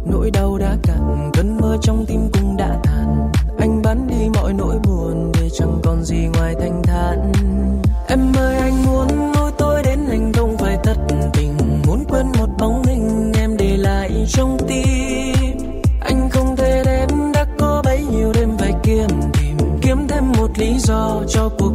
Nỗi đau đã cạn, cơn mơ trong tim cũng đã tàn. Anh bán đi mọi nỗi buồn để chẳng còn gì ngoài thanh thản. Em ơi, anh muốn nuôi tôi đến anh không phải thật tình. Muốn quên một bóng hình em để lại trong tim. Anh không thể đến đã có bấy nhiêu đêm phải kiếm tìm. Kiếm thêm một lý do cho cuộc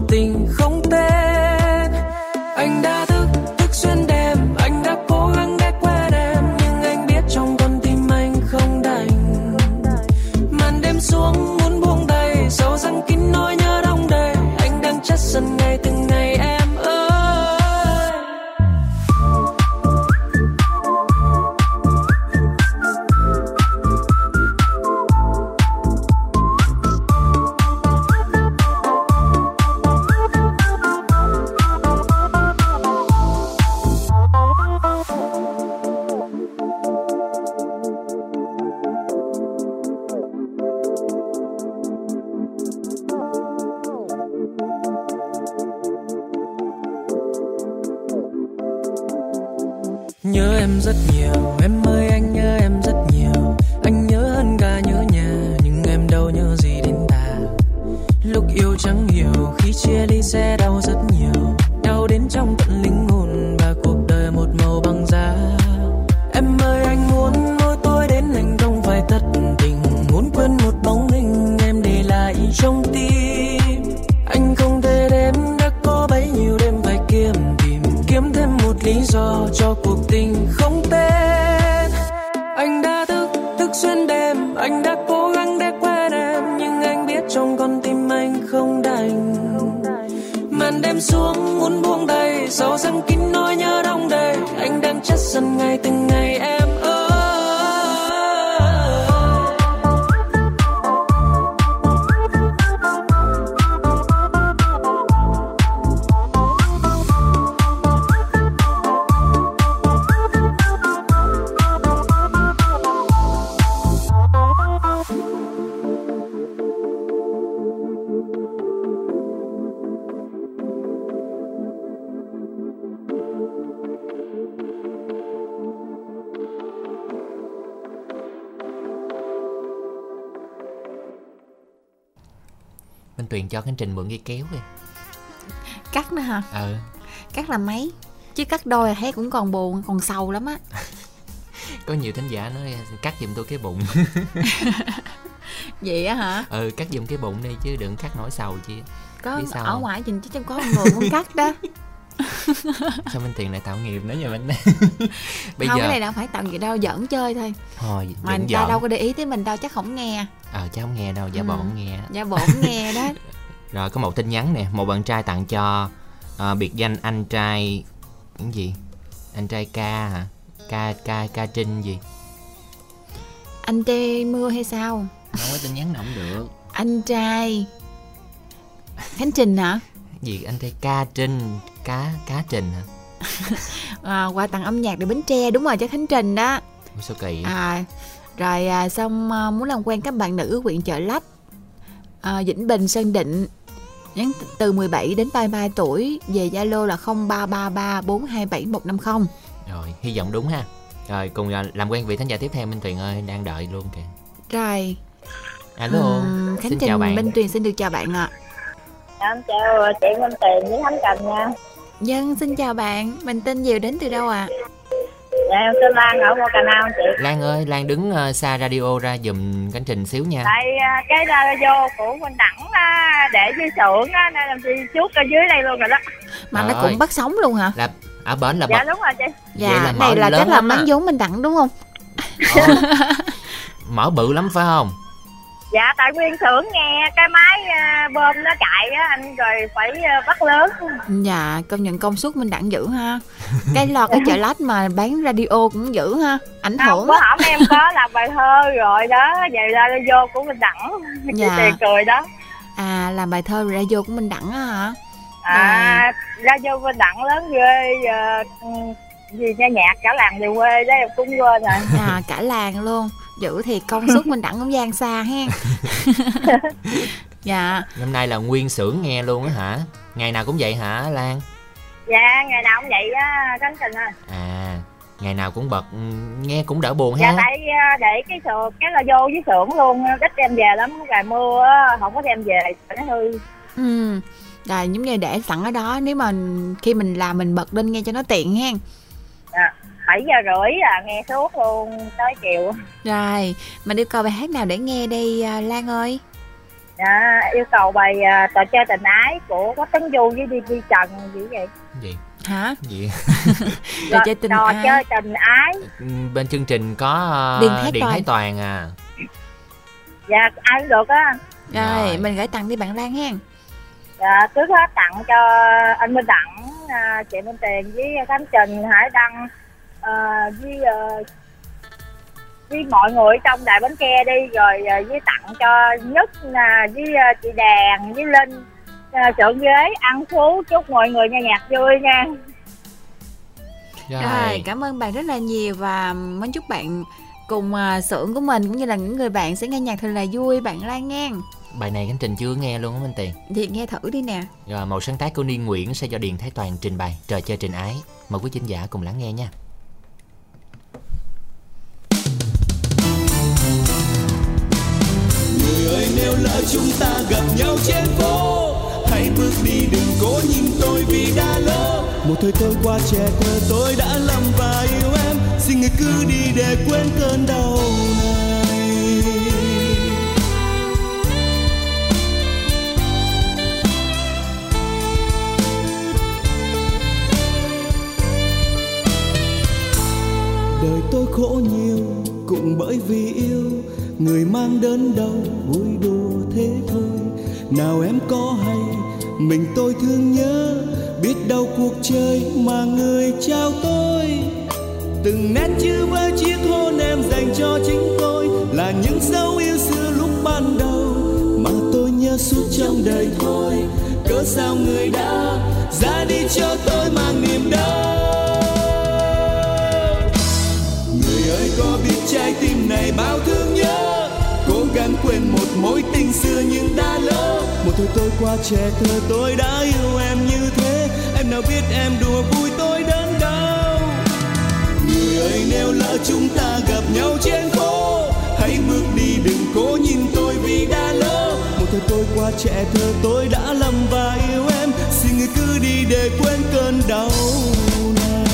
Cho Khánh Trình mượn cái kéo đi cắt nữa hả? Ờ cắt là mấy? Chứ cắt đôi là thấy cũng còn buồn còn sầu lắm á. [LAUGHS] Có nhiều thính giả nói cắt giùm tôi cái bụng. [LAUGHS] Vậy á hả? Ừ cắt giùm cái bụng đi chứ đừng cắt nổi sầu chi có sao ở ngoài trình chứ có người muốn [LAUGHS] cắt đó. Sao Minh Tuyền lại tạo nghiệp nữa vậy Minh Bây không giờ cái này đâu phải tạo gì đâu giỡn chơi thôi. Thôi mà người ta giỡn. đâu có để ý tới mình đâu chắc không nghe. Ờ chứ không nghe đâu giả bộ Ừ. không nghe. giả bộ không nghe đó Rồi có một tin nhắn nè Một bạn trai tặng cho ờ, biệt danh anh trai Cái gì? Anh trai ca hả? Ca ca ca trinh gì? Anh tê mưa hay sao? Không có tin nhắn nào không được. Anh trai khánh trình hả? Gì? Anh trai ca trinh Cá cá trình hả? [LAUGHS] À, qua tặng âm nhạc để bến tre đúng rồi cho khánh trình đó. Ủa sao kỳ à rồi à, xong à, muốn làm quen các bạn nữ huyện chợ lách à, vĩnh bình sơn định nhắn từ 17 đến 33 tuổi về zalo là 0333 427 150 Rồi hy vọng đúng ha. Rồi cùng ờ, làm quen vị thánh giả tiếp theo Minh Tuyền ơi Đang đợi luôn kìa. Rồi. Alo. Ừm, khánh Xin trình chào bạn. Minh tuyền xin được chào bạn ạ. Em chào chị Minh Tiền với Thánh Cần nha. Dân xin chào bạn. Mình tên Diều đến từ đâu ạ dạ em tên Lan ở Ngô Cà Mau chị. Lan ơi Lan đứng ờ, xa radio ra dùm cánh trình xíu nha. Tại à, cái radio của Minh Đẳng á, để dưới xưởng á nên làm gì chút ở dưới đây luôn rồi đó. Mà Trời nó ơi. cũng bắt sống luôn hả? Là ở bển là dạ bật đúng rồi chị. Vậy dạ là này là chắc là mắng vốn mình đặng đúng không? Ồ, Mở bự lắm phải không? Dạ tại nguyên xưởng nghe cái máy à, bơm nó chạy á anh rồi phải à, bắt lớn. Dạ công nhận công suất mình đặng dữ ha cái lo cái chợ lách mà bán radio cũng dữ ha ảnh hưởng bữa hổm em có làm bài thơ rồi đó về radio của Minh Đẳng Dạ. tiền cười đó. À làm bài thơ radio của mình đặng á hả? À radio Minh Đẳng lớn ghê à, ừ, gì nha nhạc cả làng về quê đó em cũng quên rồi. À cả làng luôn. Dữ thì công suất mình đặng cũng gian xa hen. [LAUGHS] Dạ. Năm nay là nguyên xưởng nghe luôn á hả? Ngày nào cũng vậy hả Lan dạ ngày nào cũng vậy á Khánh Trình ơi. À Ngày nào cũng bật Nghe cũng đỡ buồn dạ ha tại à, để cái sườn cái là vô với xưởng luôn ít đem về lắm ngày mưa á, không có đem về sợ nó hư. Ừ rồi giống như để sẵn ở đó nếu mà khi mình làm mình bật lên nghe cho nó tiện hen. À, 7 giờ rưỡi là nghe suốt luôn tới chiều. Rồi mình yêu cầu bài hát nào để nghe đây à, lan ơi dạ, yêu cầu bài à, trò chơi tình ái của có tấn du với đi đi trần gì vậy? Gì? Hả? Gì? [LAUGHS] Trò chơi tình trò ái. chơi tình ái. Ừ, Bên chương trình có Điện Thái Điện Toàn. Thái Toàn. À. Dạ ai cũng được á. Rồi Rồi. mình gửi tặng đi bạn lan hen. Dạ trước hết tặng cho anh Minh Đẳng à, chị Minh Tiền với Khánh Trình Hải Đăng à, với à, với mọi người trong đại bến tre đi rồi à, với tặng cho nhất là với à, chị Đàn với Linh à, trượng ghế ăn phú chúc mọi người nghe nhạc vui nha. Rồi, Rồi, cảm ơn bạn rất là nhiều và muốn chúc bạn cùng à, xưởng của mình cũng như là những người bạn sẽ nghe nhạc thật là vui. Bạn Lan nghe. Bài này Khánh Trình chưa nghe luôn á Minh Tiền. Thì nghe thử đi nè. Rồi một sáng tác của Niên Nguyễn sẽ do Điền Thái Toàn trình bày. Trò chơi trình ái. Mời quý thính giả cùng lắng nghe nha người nếu lỡ chúng ta gặp nhau trên phố. Hãy bước đi, đừng cố nhìn tôi vì đã lỡ. Một thời tôi qua, trẻ thơ tôi đã lầm và yêu em. Xin người cứ đi để quên cơn đau này. Đời tôi khổ nhiều cũng bởi vì yêu người mang đớn đau vui đùa thế thôi. Nào em có hay, mình tôi thương nhớ, biết đâu cuộc chơi mà người trao tôi. Từng nét chữ và chiếc hôn em dành cho chính tôi, là những dấu yêu xưa lúc ban đầu mà tôi nhớ suốt trong đời thôi. Cớ sao người đã ra đi cho tôi mang niềm đau? Người ơi, có biết trái tim này bao thương nhớ? Cố gắng quên một mối tình xưa nhưng đã lỡ. Một thời tôi qua trẻ thơ tôi đã yêu em như thế. Em nào biết em đùa vui tôi đớn đau. Người ơi nếu lỡ chúng ta gặp nhau trên phố, hãy bước đi, đừng cố nhìn tôi vì đã lỡ. Một thời tôi qua trẻ thơ tôi đã lầm và yêu em. Xin người cứ đi để quên cơn đau này.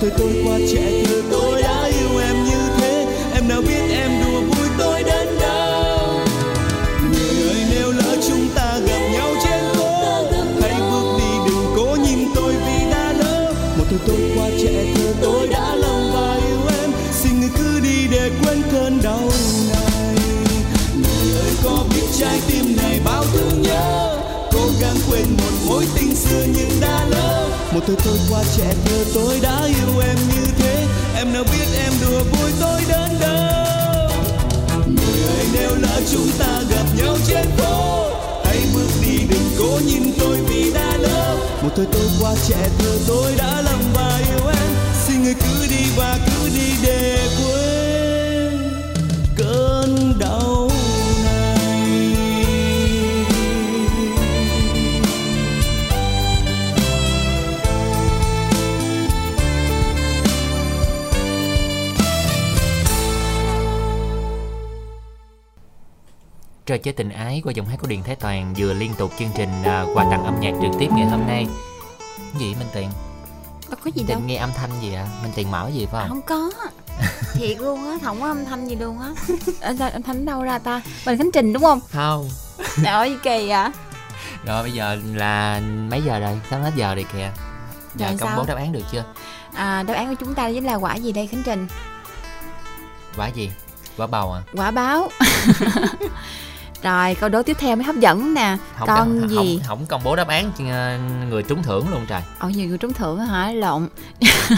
Thời tôi qua trẻ thơ, tôi đã yêu em như thế. Em nào biết em đùa vui, tôi đến đâu người ơi, nếu lỡ chúng ta gặp nhau trên phố, hãy bước đi đừng cố nhìn tôi vì đã lỡ. Một thời tôi qua trẻ thơ, tôi đã lầm và yêu em. Xin người cứ đi để quên cơn đau này. Người ơi, có biết trái tim này bao thương nhớ. Cố gắng quên một mối tình xưa như một thời tôi qua trẻ thơ tôi đã yêu em như thế. Em nào biết em đùa vui tôi đến đâu? Người ơi, nếu lỡ chúng ta gặp nhau trên phố, hãy bước đi, đừng cố nhìn tôi vì đã lỡ. Một thời tôi qua trẻ thơ tôi đã lầm và yêu em. Xin người cứ đi và cứ đi để quên. Trò chơi tình ái qua giọng hát của Điện Thái Toàn vừa liên tục chương trình à, quà tặng âm nhạc trực tiếp ngày hôm nay. Gì Minh Tiền? đâu có gì đâu Định nghe âm thanh gì ạ? Minh Tiền mở gì phải không? không có thiệt luôn á không có âm thanh gì luôn á [LAUGHS] âm thanh đâu ra ta mình khánh trình đúng không Không. trời ơi kỳ à Rồi bây giờ là mấy giờ rồi? Sắp hết giờ rồi kìa. Giờ Rồi công sao? bố đáp án được chưa? à đáp án của chúng ta chính là quả gì đây khánh trình Quả gì? Quả bầu à? quả báo [LAUGHS] rồi câu đố tiếp theo mới hấp dẫn nè Không, con không, gì Không, không công bố đáp án ờ, người trúng thưởng luôn trời. ở nhiều người trúng thưởng hả lộn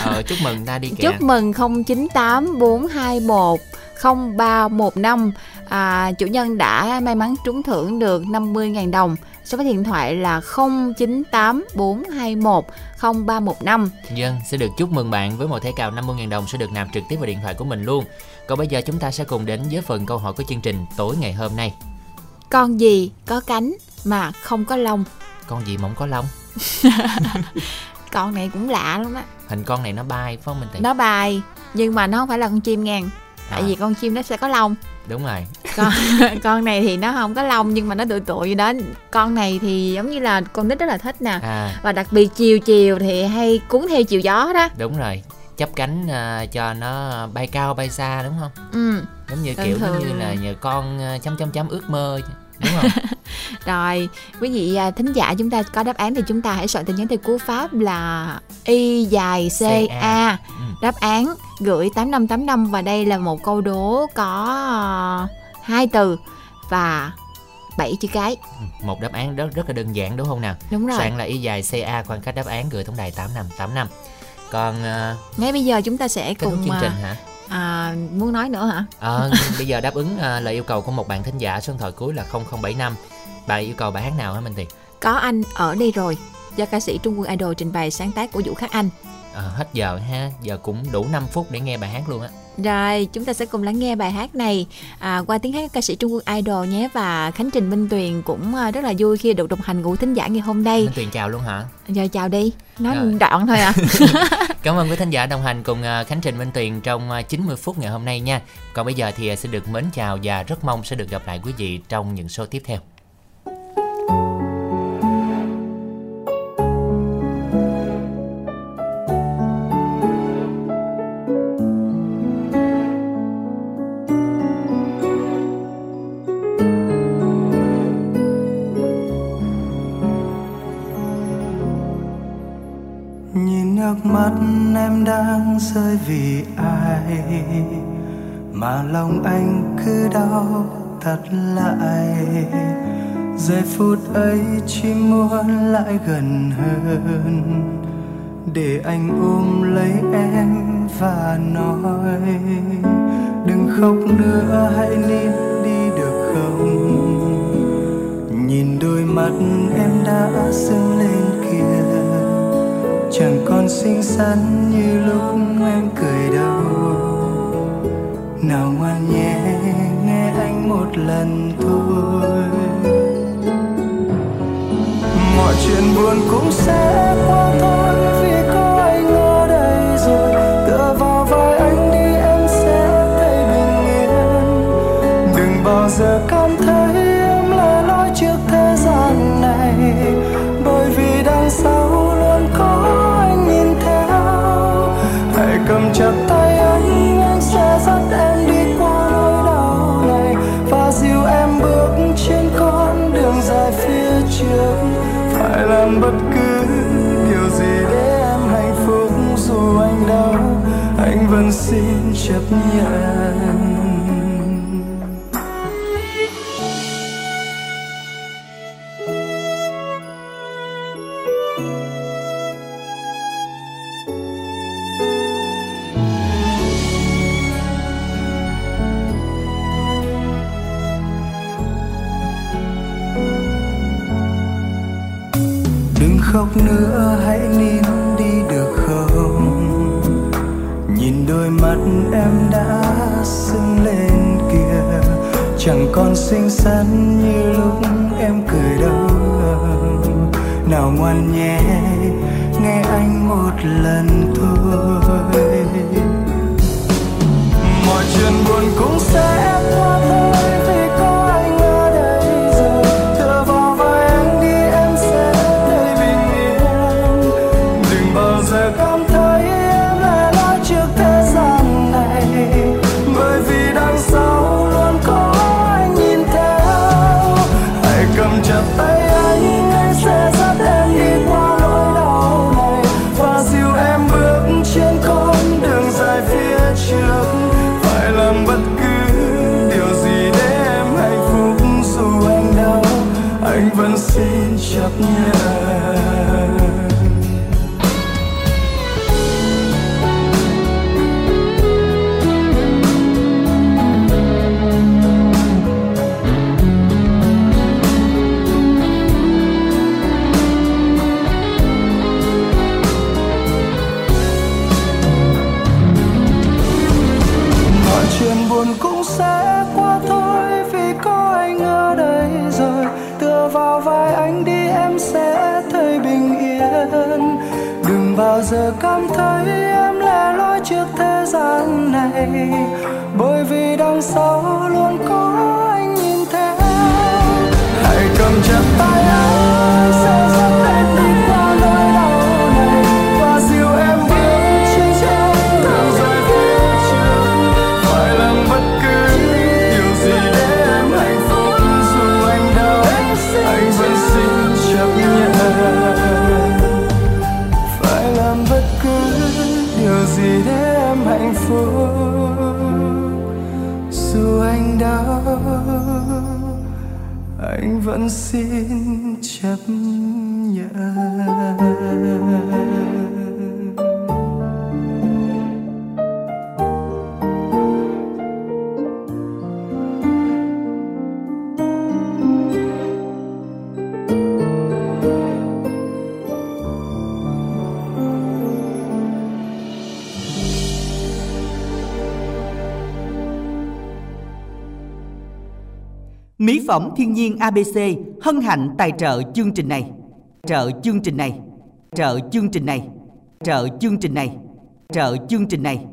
Ờ chúc mừng ta đi [LAUGHS] kìa. chúc mừng 098 421 0315 à, chủ nhân đã may mắn trúng thưởng được 50.000 đồng số máy điện thoại là 098 421 0315 Dân sẽ được chúc mừng bạn với một thẻ cào 50.000 đồng sẽ được nạp trực tiếp vào điện thoại của mình luôn. Còn bây giờ chúng ta sẽ cùng đến với phần câu hỏi của chương trình tối ngày hôm nay. Con gì có cánh mà không có lông Con gì mà không có lông? [LAUGHS] con này cũng lạ lắm á Hình con này nó bay phải không Minh Tiền? nó bài nhưng mà nó không phải là con chim ngàn tại À. vì con chim nó sẽ có lông Đúng rồi. con [LAUGHS] con này thì nó không có lông nhưng mà nó tụi tụi gì đó con này thì giống như là con nít rất là thích nè À và đặc biệt chiều chiều thì hay cuốn theo chiều gió đó đúng rồi. Chắp cánh à, cho nó bay cao bay xa đúng không? ừ Giống như Thường kiểu giống thường như là nhờ con à, chấm chấm chấm ước mơ đúng không? [LAUGHS] rồi quý vị à, thính giả chúng ta có đáp án thì chúng ta hãy soạn tin nhắn từ cú pháp là y dài CA. a Ừ. đáp án gửi 8585 và đây là một câu đố có à, hai từ và 7 chữ cái một đáp án rất rất là đơn giản đúng không nào đúng rồi soạn là y dài ca khoảng cách đáp án gửi tổng đài tám năm tám năm còn uh, ngay bây giờ chúng ta sẽ cùng chương trình hả à, muốn nói nữa hả? Ờ, bây giờ đáp ứng à, lời yêu cầu của một bạn thính giả số điện thoại cuối là 0075 bạn yêu cầu bài hát nào hả Minh Tiền? Có anh ở đây rồi do ca sĩ Trung Quân Idol trình bày sáng tác của Vũ Khắc Anh. Ờ, hết giờ ha giờ cũng đủ 5 phút để nghe bài hát luôn á Rồi, chúng ta sẽ cùng lắng nghe bài hát này à, qua tiếng hát ca sĩ Trung Quân Idol nhé và Khánh Trình Minh Tuyền cũng à, rất là vui khi được đồng hành cùng thính giả ngày hôm nay. Minh Tuyền chào luôn hả Giờ chào đi, nói Rồi. đoạn thôi à. [LAUGHS] Cảm ơn quý thính giả đồng hành cùng à, Khánh Trình Minh Tuyền trong à, 90 phút ngày hôm nay nha Còn bây giờ thì à, xin được mến chào và rất mong sẽ được gặp lại quý vị trong những số tiếp theo rơi vì ai mà lòng anh cứ đau thật lại. Giây phút ấy chỉ muốn lại gần hơn để anh ôm lấy em và nói, đừng khóc nữa, hãy nín đi được không? Nhìn đôi mắt em đã sưng lên kia, chẳng còn xinh xắn như lúc em cười đâu nào ngoan nhé, nghe anh một lần thôi. Mọi chuyện buồn cũng sẽ qua thôi, vì khóc nữa hãy nín đôi mắt em đã sưng lên kìa. Chẳng còn xinh xắn như lúc em cười đâu. Nào ngoan nhé, nghe anh một lần thôi. Mọi chuyện buồn cũng sẽ qua thôi vì Mỹ phẩm thiên nhiên ABC hân hạnh tài trợ chương trình này. Trợ chương trình này. Trợ chương trình này. Trợ chương trình này. Trợ chương trình này.